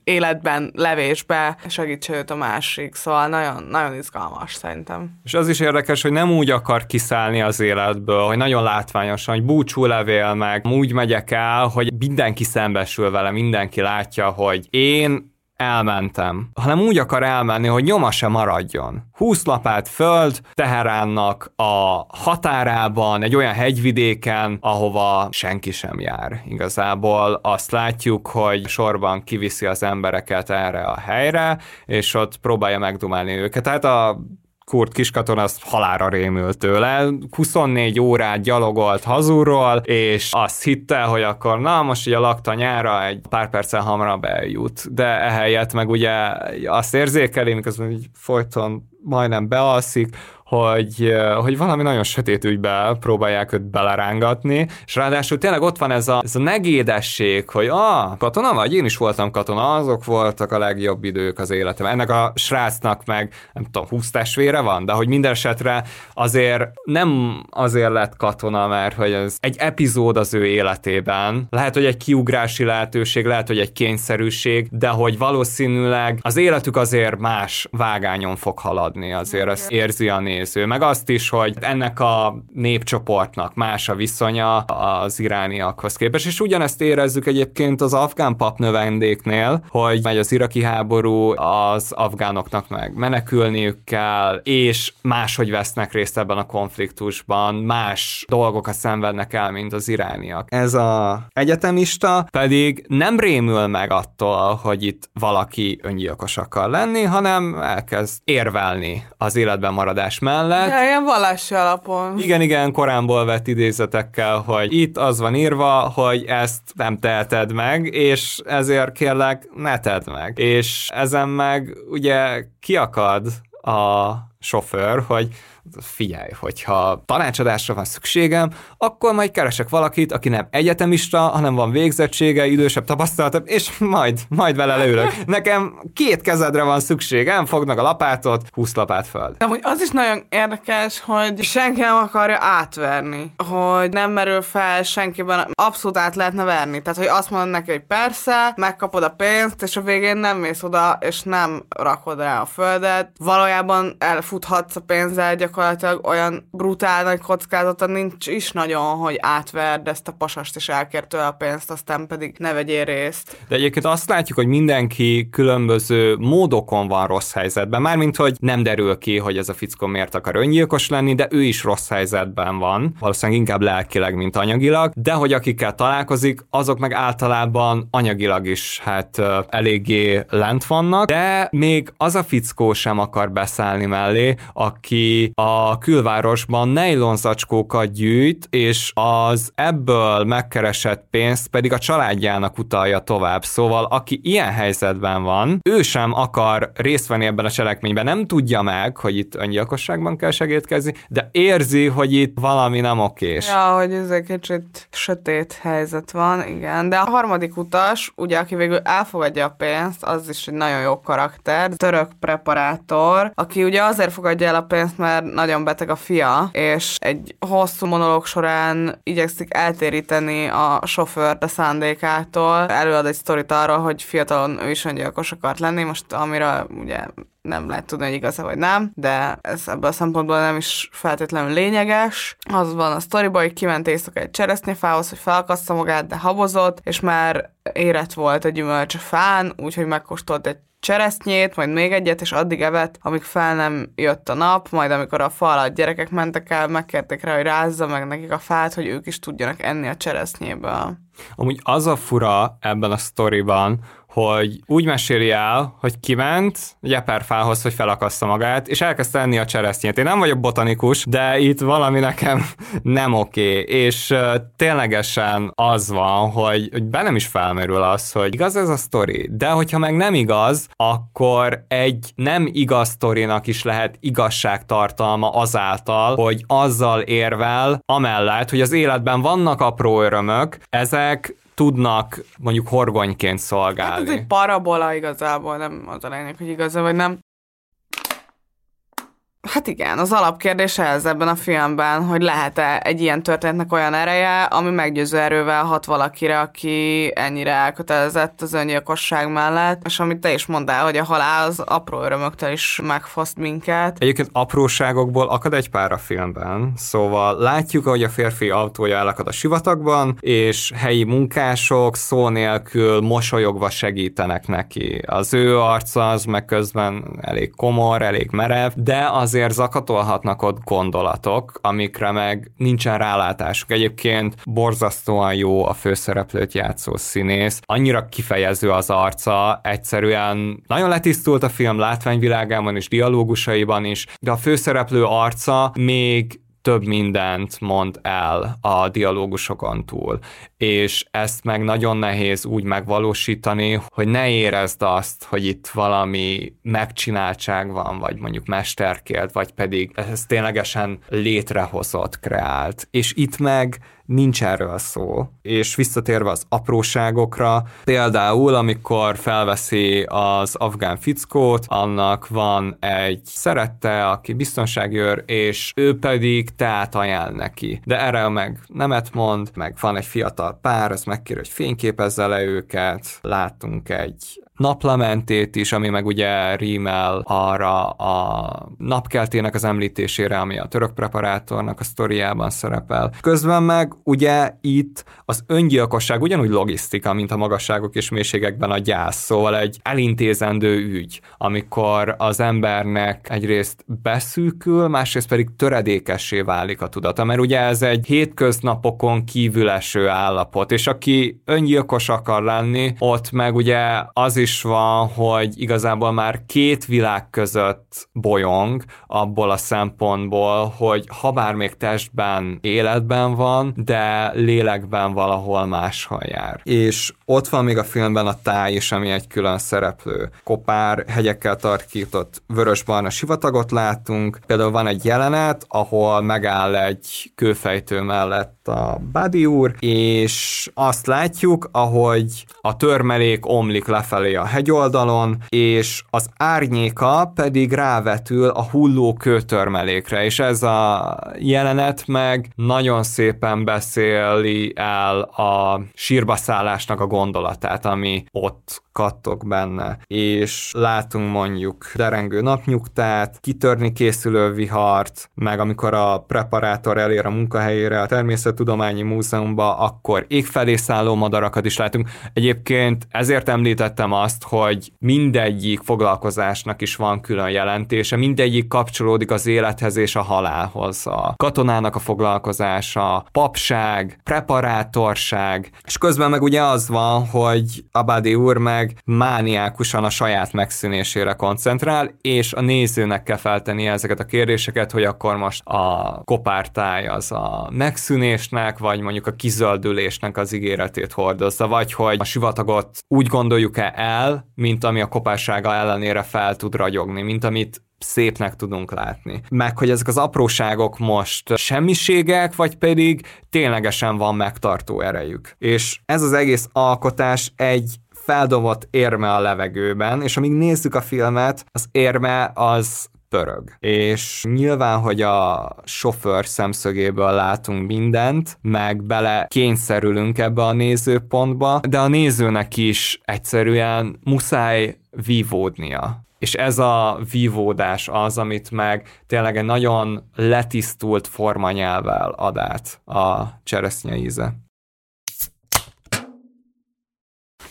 életben, levésbe segítse őt a másik. Szóval nagyon, nagyon izgalmas szerintem. És az is érdekes, hogy nem úgy akar kiszállni az életből, hogy nagyon látványosan, hogy búcsú levél meg, úgy megyek el, hogy mindenki szembesül vele, mindenki látja, hogy én elmentem, hanem úgy akar elmenni, hogy nyoma se maradjon. 20 lapát föld, Teheránnak a határában, egy olyan hegyvidéken, ahova senki sem jár. Igazából azt látjuk, hogy sorban kiviszi az embereket erre a helyre, és ott próbálja megdumálni őket. Tehát a Kurt kiskaton azt halára rémült tőle. 24 órát gyalogolt hazúról, és azt hitte, hogy akkor na, most ugye lakta nyára egy pár perccel hamarabb eljut. De ehelyett meg ugye azt érzékeli, miközben így folyton majdnem bealszik, hogy, hogy valami nagyon sötét ügybe próbálják őt belerángatni, és ráadásul tényleg ott van ez a, ez a negédesség, hogy ah, katona vagy? Én is voltam katona, azok voltak a legjobb idők az életem. Ennek a srácnak meg, nem tudom, 20 testvére van, de hogy minden esetre azért nem azért lett katona, mert hogy ez egy epizód az ő életében. Lehet, hogy egy kiugrási lehetőség, lehet, hogy egy kényszerűség, de hogy valószínűleg az életük azért más vágányon fog haladni, azért azt érzi a néző néző, meg azt is, hogy ennek a népcsoportnak más a viszonya az irániakhoz képest, és ugyanezt érezzük egyébként az afgán papnövendéknél, hogy megy az iraki háború, az afgánoknak meg menekülniük kell, és máshogy vesznek részt ebben a konfliktusban, más dolgokat szenvednek el, mint az irániak. Ez a egyetemista pedig nem rémül meg attól, hogy itt valaki öngyilkos akar lenni, hanem elkezd érvelni az életben maradás mellett. Ja, ilyen vallási alapon. Igen, igen, korámból vett idézetekkel, hogy itt az van írva, hogy ezt nem teheted meg, és ezért kérlek, ne tedd meg. És ezen meg ugye kiakad a sofőr, hogy figyelj, hogyha tanácsadásra van szükségem, akkor majd keresek valakit, aki nem egyetemista, hanem van végzettsége, idősebb tapasztalatabb, és majd, majd vele leülök. Nekem két kezedre van szükségem, meg a lapátot, húsz lapát föld. De hogy az is nagyon érdekes, hogy senki nem akarja átverni, hogy nem merül fel senkiben, abszolút át lehetne verni. Tehát, hogy azt mondod neki, hogy persze, megkapod a pénzt, és a végén nem mész oda, és nem rakod rá a földet. Valójában elfuthatsz a pénzzel, gyakorlatilag olyan brutál nagy kockázata nincs is nagyon, hogy átverd ezt a pasast és elkér tőle a pénzt, aztán pedig ne vegyél részt. De egyébként azt látjuk, hogy mindenki különböző módokon van rossz helyzetben, mármint, hogy nem derül ki, hogy ez a fickó miért akar öngyilkos lenni, de ő is rossz helyzetben van, valószínűleg inkább lelkileg, mint anyagilag, de hogy akikkel találkozik, azok meg általában anyagilag is hát eléggé lent vannak, de még az a fickó sem akar beszállni mellé, aki a külvárosban nejlonzacskókat gyűjt, és az ebből megkeresett pénzt pedig a családjának utalja tovább. Szóval aki ilyen helyzetben van, ő sem akar részt venni ebben a cselekményben, nem tudja meg, hogy itt öngyilkosságban kell segítkezni, de érzi, hogy itt valami nem okés. Ja, hogy ez egy kicsit sötét helyzet van, igen. De a harmadik utas, ugye, aki végül elfogadja a pénzt, az is egy nagyon jó karakter, török preparátor, aki ugye azért fogadja el a pénzt, mert nagyon beteg a fia, és egy hosszú monológ során igyekszik eltéríteni a sofőrt a szándékától. Előad egy sztorit arról, hogy fiatalon ő is öngyilkos akart lenni, most amire ugye nem lehet tudni, hogy igaz vagy nem, de ez ebből a szempontból nem is feltétlenül lényeges. Az van a sztoriban, hogy kiment éjszaka egy cseresznyefához, hogy felakassza magát, de habozott, és már érett volt a gyümölcs a fán, úgyhogy megkóstolt egy cseresznyét, majd még egyet, és addig evett, amíg fel nem jött a nap, majd amikor a fa alatt gyerekek mentek el, megkérték rá, hogy rázza meg nekik a fát, hogy ők is tudjanak enni a cseresznyéből. Amúgy az a fura ebben a sztoriban, hogy úgy meséli el, hogy kiment jeperfához, hogy felakassza magát, és elkezdte enni a cseresznyét. Én nem vagyok botanikus, de itt valami nekem nem oké, és uh, ténylegesen az van, hogy, hogy bennem is felmerül az, hogy igaz ez a sztori, de hogyha meg nem igaz, akkor egy nem igaz sztorinak is lehet igazságtartalma azáltal, hogy azzal érvel, amellett, hogy az életben vannak apró örömök, ezek tudnak mondjuk horgonyként szolgálni. Hát ez egy parabola igazából, nem az a lényeg, hogy igaza vagy nem. Hát igen, az alapkérdés ez ebben a filmben, hogy lehet-e egy ilyen történetnek olyan ereje, ami meggyőző erővel hat valakire, aki ennyire elkötelezett az öngyilkosság mellett, és amit te is mondtál, hogy a halál az apró örömöktől is megfoszt minket. Egyébként apróságokból akad egy pár a filmben, szóval látjuk, hogy a férfi autója elakad a sivatagban, és helyi munkások szó nélkül mosolyogva segítenek neki. Az ő arca az meg közben elég komor, elég merev, de az azért zakatolhatnak ott gondolatok, amikre meg nincsen rálátásuk. Egyébként borzasztóan jó a főszereplőt játszó színész, annyira kifejező az arca, egyszerűen nagyon letisztult a film látványvilágában és dialógusaiban is, de a főszereplő arca még több mindent mond el a dialógusokon túl, és ezt meg nagyon nehéz úgy megvalósítani, hogy ne érezd azt, hogy itt valami megcsináltság van, vagy mondjuk mesterkélt, vagy pedig ez ténylegesen létrehozott, kreált. És itt meg nincs erről szó. És visszatérve az apróságokra, például amikor felveszi az afgán fickót, annak van egy szerette, aki biztonságőr, és ő pedig teát ajánl neki. De erre meg nemet mond, meg van egy fiatal pár, az megkér, hogy fényképezze le őket, látunk egy naplamentét is, ami meg ugye rímel arra a napkeltének az említésére, ami a török preparátornak a sztoriában szerepel. Közben meg ugye itt az öngyilkosság ugyanúgy logisztika, mint a magasságok és mélységekben a gyász, szóval egy elintézendő ügy, amikor az embernek egyrészt beszűkül, másrészt pedig töredékessé válik a tudata, mert ugye ez egy hétköznapokon kívül eső állapot, és aki öngyilkos akar lenni, ott meg ugye az is van, hogy igazából már két világ között bolyong abból a szempontból, hogy ha bár még testben életben van, de lélekben valahol máshol jár. És ott van még a filmben a táj is, ami egy külön szereplő. Kopár hegyekkel tarkított vörös-barna sivatagot látunk. Például van egy jelenet, ahol megáll egy kőfejtő mellett a Buddy úr, és azt látjuk, ahogy a törmelék omlik lefelé a hegyoldalon, és az árnyéka pedig rávetül a hulló kőtörmelékre, és ez a jelenet meg nagyon szépen beszéli el a sírbaszállásnak a gondolatát, ami ott kattog benne, és látunk mondjuk derengő napnyugtát, kitörni készülő vihart, meg amikor a preparátor elér a munkahelyére a Természettudományi Múzeumba, akkor égfelé szálló madarakat is látunk. Egyébként ezért említettem azt, hogy mindegyik foglalkozásnak is van külön jelentése, mindegyik kapcsolódik az élethez és a halálhoz. A katonának a foglalkozása, papság, preparátorság, és közben meg ugye az van, hogy Abadi úr meg meg mániákusan a saját megszűnésére koncentrál, és a nézőnek kell feltenni ezeket a kérdéseket, hogy akkor most a kopártáj az a megszűnésnek, vagy mondjuk a kizöldülésnek az ígéretét hordozza, vagy hogy a sivatagot úgy gondoljuk-e el, mint ami a kopársága ellenére fel tud ragyogni, mint amit szépnek tudunk látni. Meg, hogy ezek az apróságok most semmiségek, vagy pedig ténylegesen van megtartó erejük. És ez az egész alkotás egy feldobott érme a levegőben, és amíg nézzük a filmet, az érme az pörög. És nyilván, hogy a sofőr szemszögéből látunk mindent, meg bele kényszerülünk ebbe a nézőpontba, de a nézőnek is egyszerűen muszáj vívódnia. És ez a vívódás az, amit meg tényleg egy nagyon letisztult formanyelvel ad át a cseresznye íze.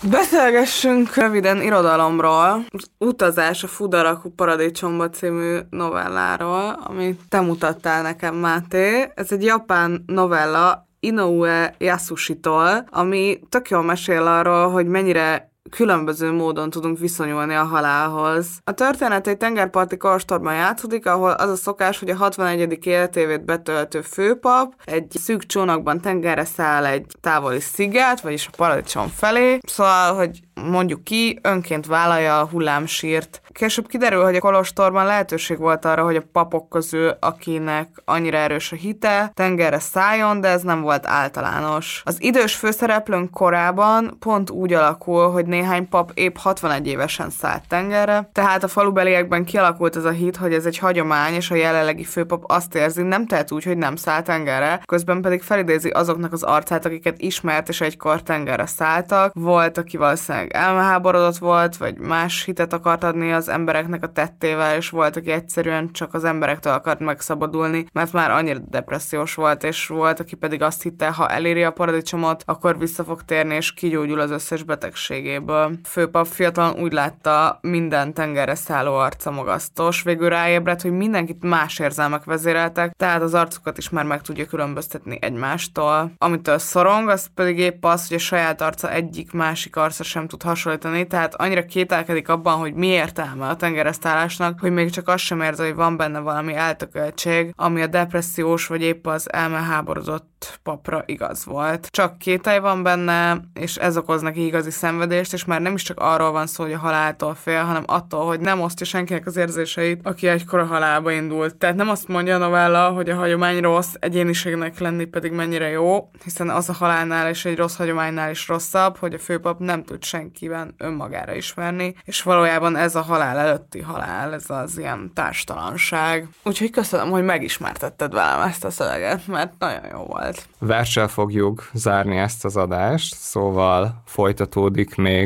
Beszélgessünk röviden irodalomról, az Utazás a Fudarakú Paradicsomba című novelláról, amit te mutattál nekem, Máté. Ez egy japán novella Inoue Yasushi-tól, ami tök jól mesél arról, hogy mennyire különböző módon tudunk viszonyulni a halálhoz. A történet egy tengerparti kostorban játszódik, ahol az a szokás, hogy a 61. életévét betöltő főpap egy szűk csónakban tengerre száll egy távoli sziget, vagyis a paradicsom felé. Szóval, hogy mondjuk ki, önként vállalja a hullámsírt. Később kiderül, hogy a kolostorban lehetőség volt arra, hogy a papok közül, akinek annyira erős a hite, tengerre szálljon, de ez nem volt általános. Az idős főszereplőnk korában pont úgy alakul, hogy néhány pap épp 61 évesen szállt tengerre, tehát a falubeliekben kialakult ez a hit, hogy ez egy hagyomány, és a jelenlegi főpap azt érzi, nem tehet úgy, hogy nem szállt tengerre, közben pedig felidézi azoknak az arcát, akiket ismert, és egykor tengerre szálltak. Volt, aki valószínűleg elmeháborodott volt, vagy más hitet akart adni az embereknek a tettével, és volt, aki egyszerűen csak az emberektől akart megszabadulni, mert már annyira depressziós volt, és volt, aki pedig azt hitte, ha eléri a paradicsomot, akkor vissza fog térni, és kigyógyul az összes betegségéből. Főpap fiatalon úgy látta, minden tengerre szálló arca magasztos, végül ráébredt, hogy mindenkit más érzelmek vezéreltek, tehát az arcukat is már meg tudja különböztetni egymástól. Amitől szorong, az pedig épp az, hogy a saját arca egyik másik arca sem tud hasonlítani, tehát annyira kételkedik abban, hogy mi értelme a tengeresztállásnak, hogy még csak azt sem érzi, hogy van benne valami eltököltség, ami a depressziós vagy épp az elmeháborodott papra igaz volt. Csak kételj van benne, és ez okoz neki igazi szenvedést, és már nem is csak arról van szó, hogy a haláltól fél, hanem attól, hogy nem osztja senkinek az érzéseit, aki egykor a halálba indult. Tehát nem azt mondja a novella, hogy a hagyomány rossz, egyéniségnek lenni pedig mennyire jó, hiszen az a halálnál és egy rossz hagyománynál is rosszabb, hogy a főpap nem tud senkiben önmagára ismerni, és valójában ez a halál előtti halál, ez az ilyen társtalanság. Úgyhogy köszönöm, hogy megismertetted velem ezt a szöveget, mert nagyon jó volt. Verssel fogjuk zárni ezt az adást, szóval folytatódik még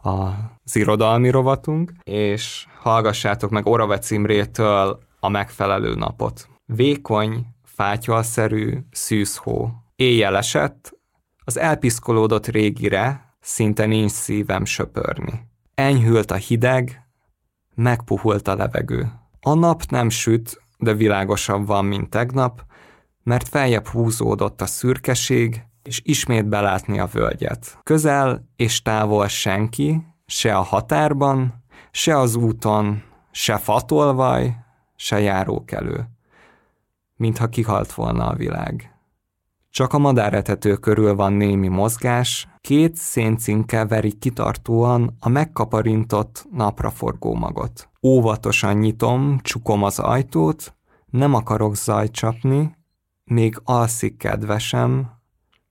az irodalmi rovatunk, és hallgassátok meg Oravec Imrétől a megfelelő napot. Vékony, fátyolszerű, szűzhó. Éjjel esett, az elpiszkolódott régire szinte nincs szívem söpörni. Enyhült a hideg, megpuhult a levegő. A nap nem süt, de világosabb van, mint tegnap, mert feljebb húzódott a szürkeség, és ismét belátni a völgyet. Közel és távol senki, se a határban, se az úton, se fatolvaj, se járókelő. Mintha kihalt volna a világ. Csak a madáretető körül van némi mozgás, két széncinke veri kitartóan a megkaparintott napraforgó magot. Óvatosan nyitom, csukom az ajtót, nem akarok zajt csapni, még alszik kedvesem,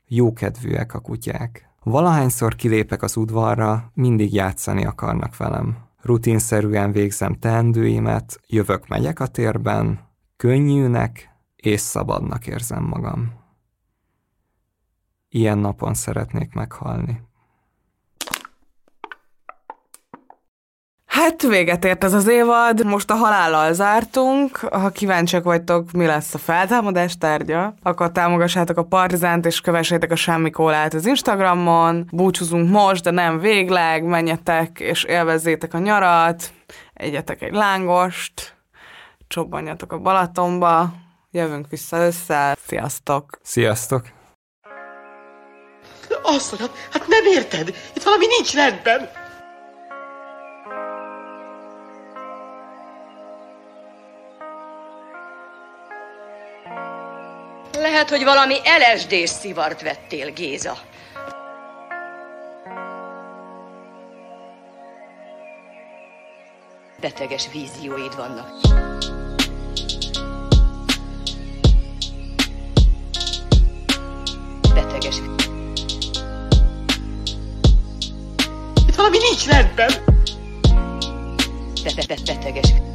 jókedvűek a kutyák. Valahányszor kilépek az udvarra, mindig játszani akarnak velem. Rutinszerűen végzem teendőimet, jövök megyek a térben, könnyűnek és szabadnak érzem magam. Ilyen napon szeretnék meghalni. Hát véget ért ez az évad, most a halállal zártunk. Ha kíváncsiak vagytok, mi lesz a feltámadás tárgya, akkor támogassátok a Partizánt, és kövessétek a Semmi Kólát az Instagramon. Búcsúzunk most, de nem végleg, menjetek és élvezzétek a nyarat, egyetek egy lángost, csobbanjatok a Balatonba, jövünk vissza össze. Sziasztok! Sziasztok! Asszonyom, hát nem érted? Itt valami nincs rendben. Lehet, hogy valami LSD-s szivart vettél, Géza. Beteges vízióid vannak. Beteges. Itt valami nincs rendben. Be- be- be- beteges.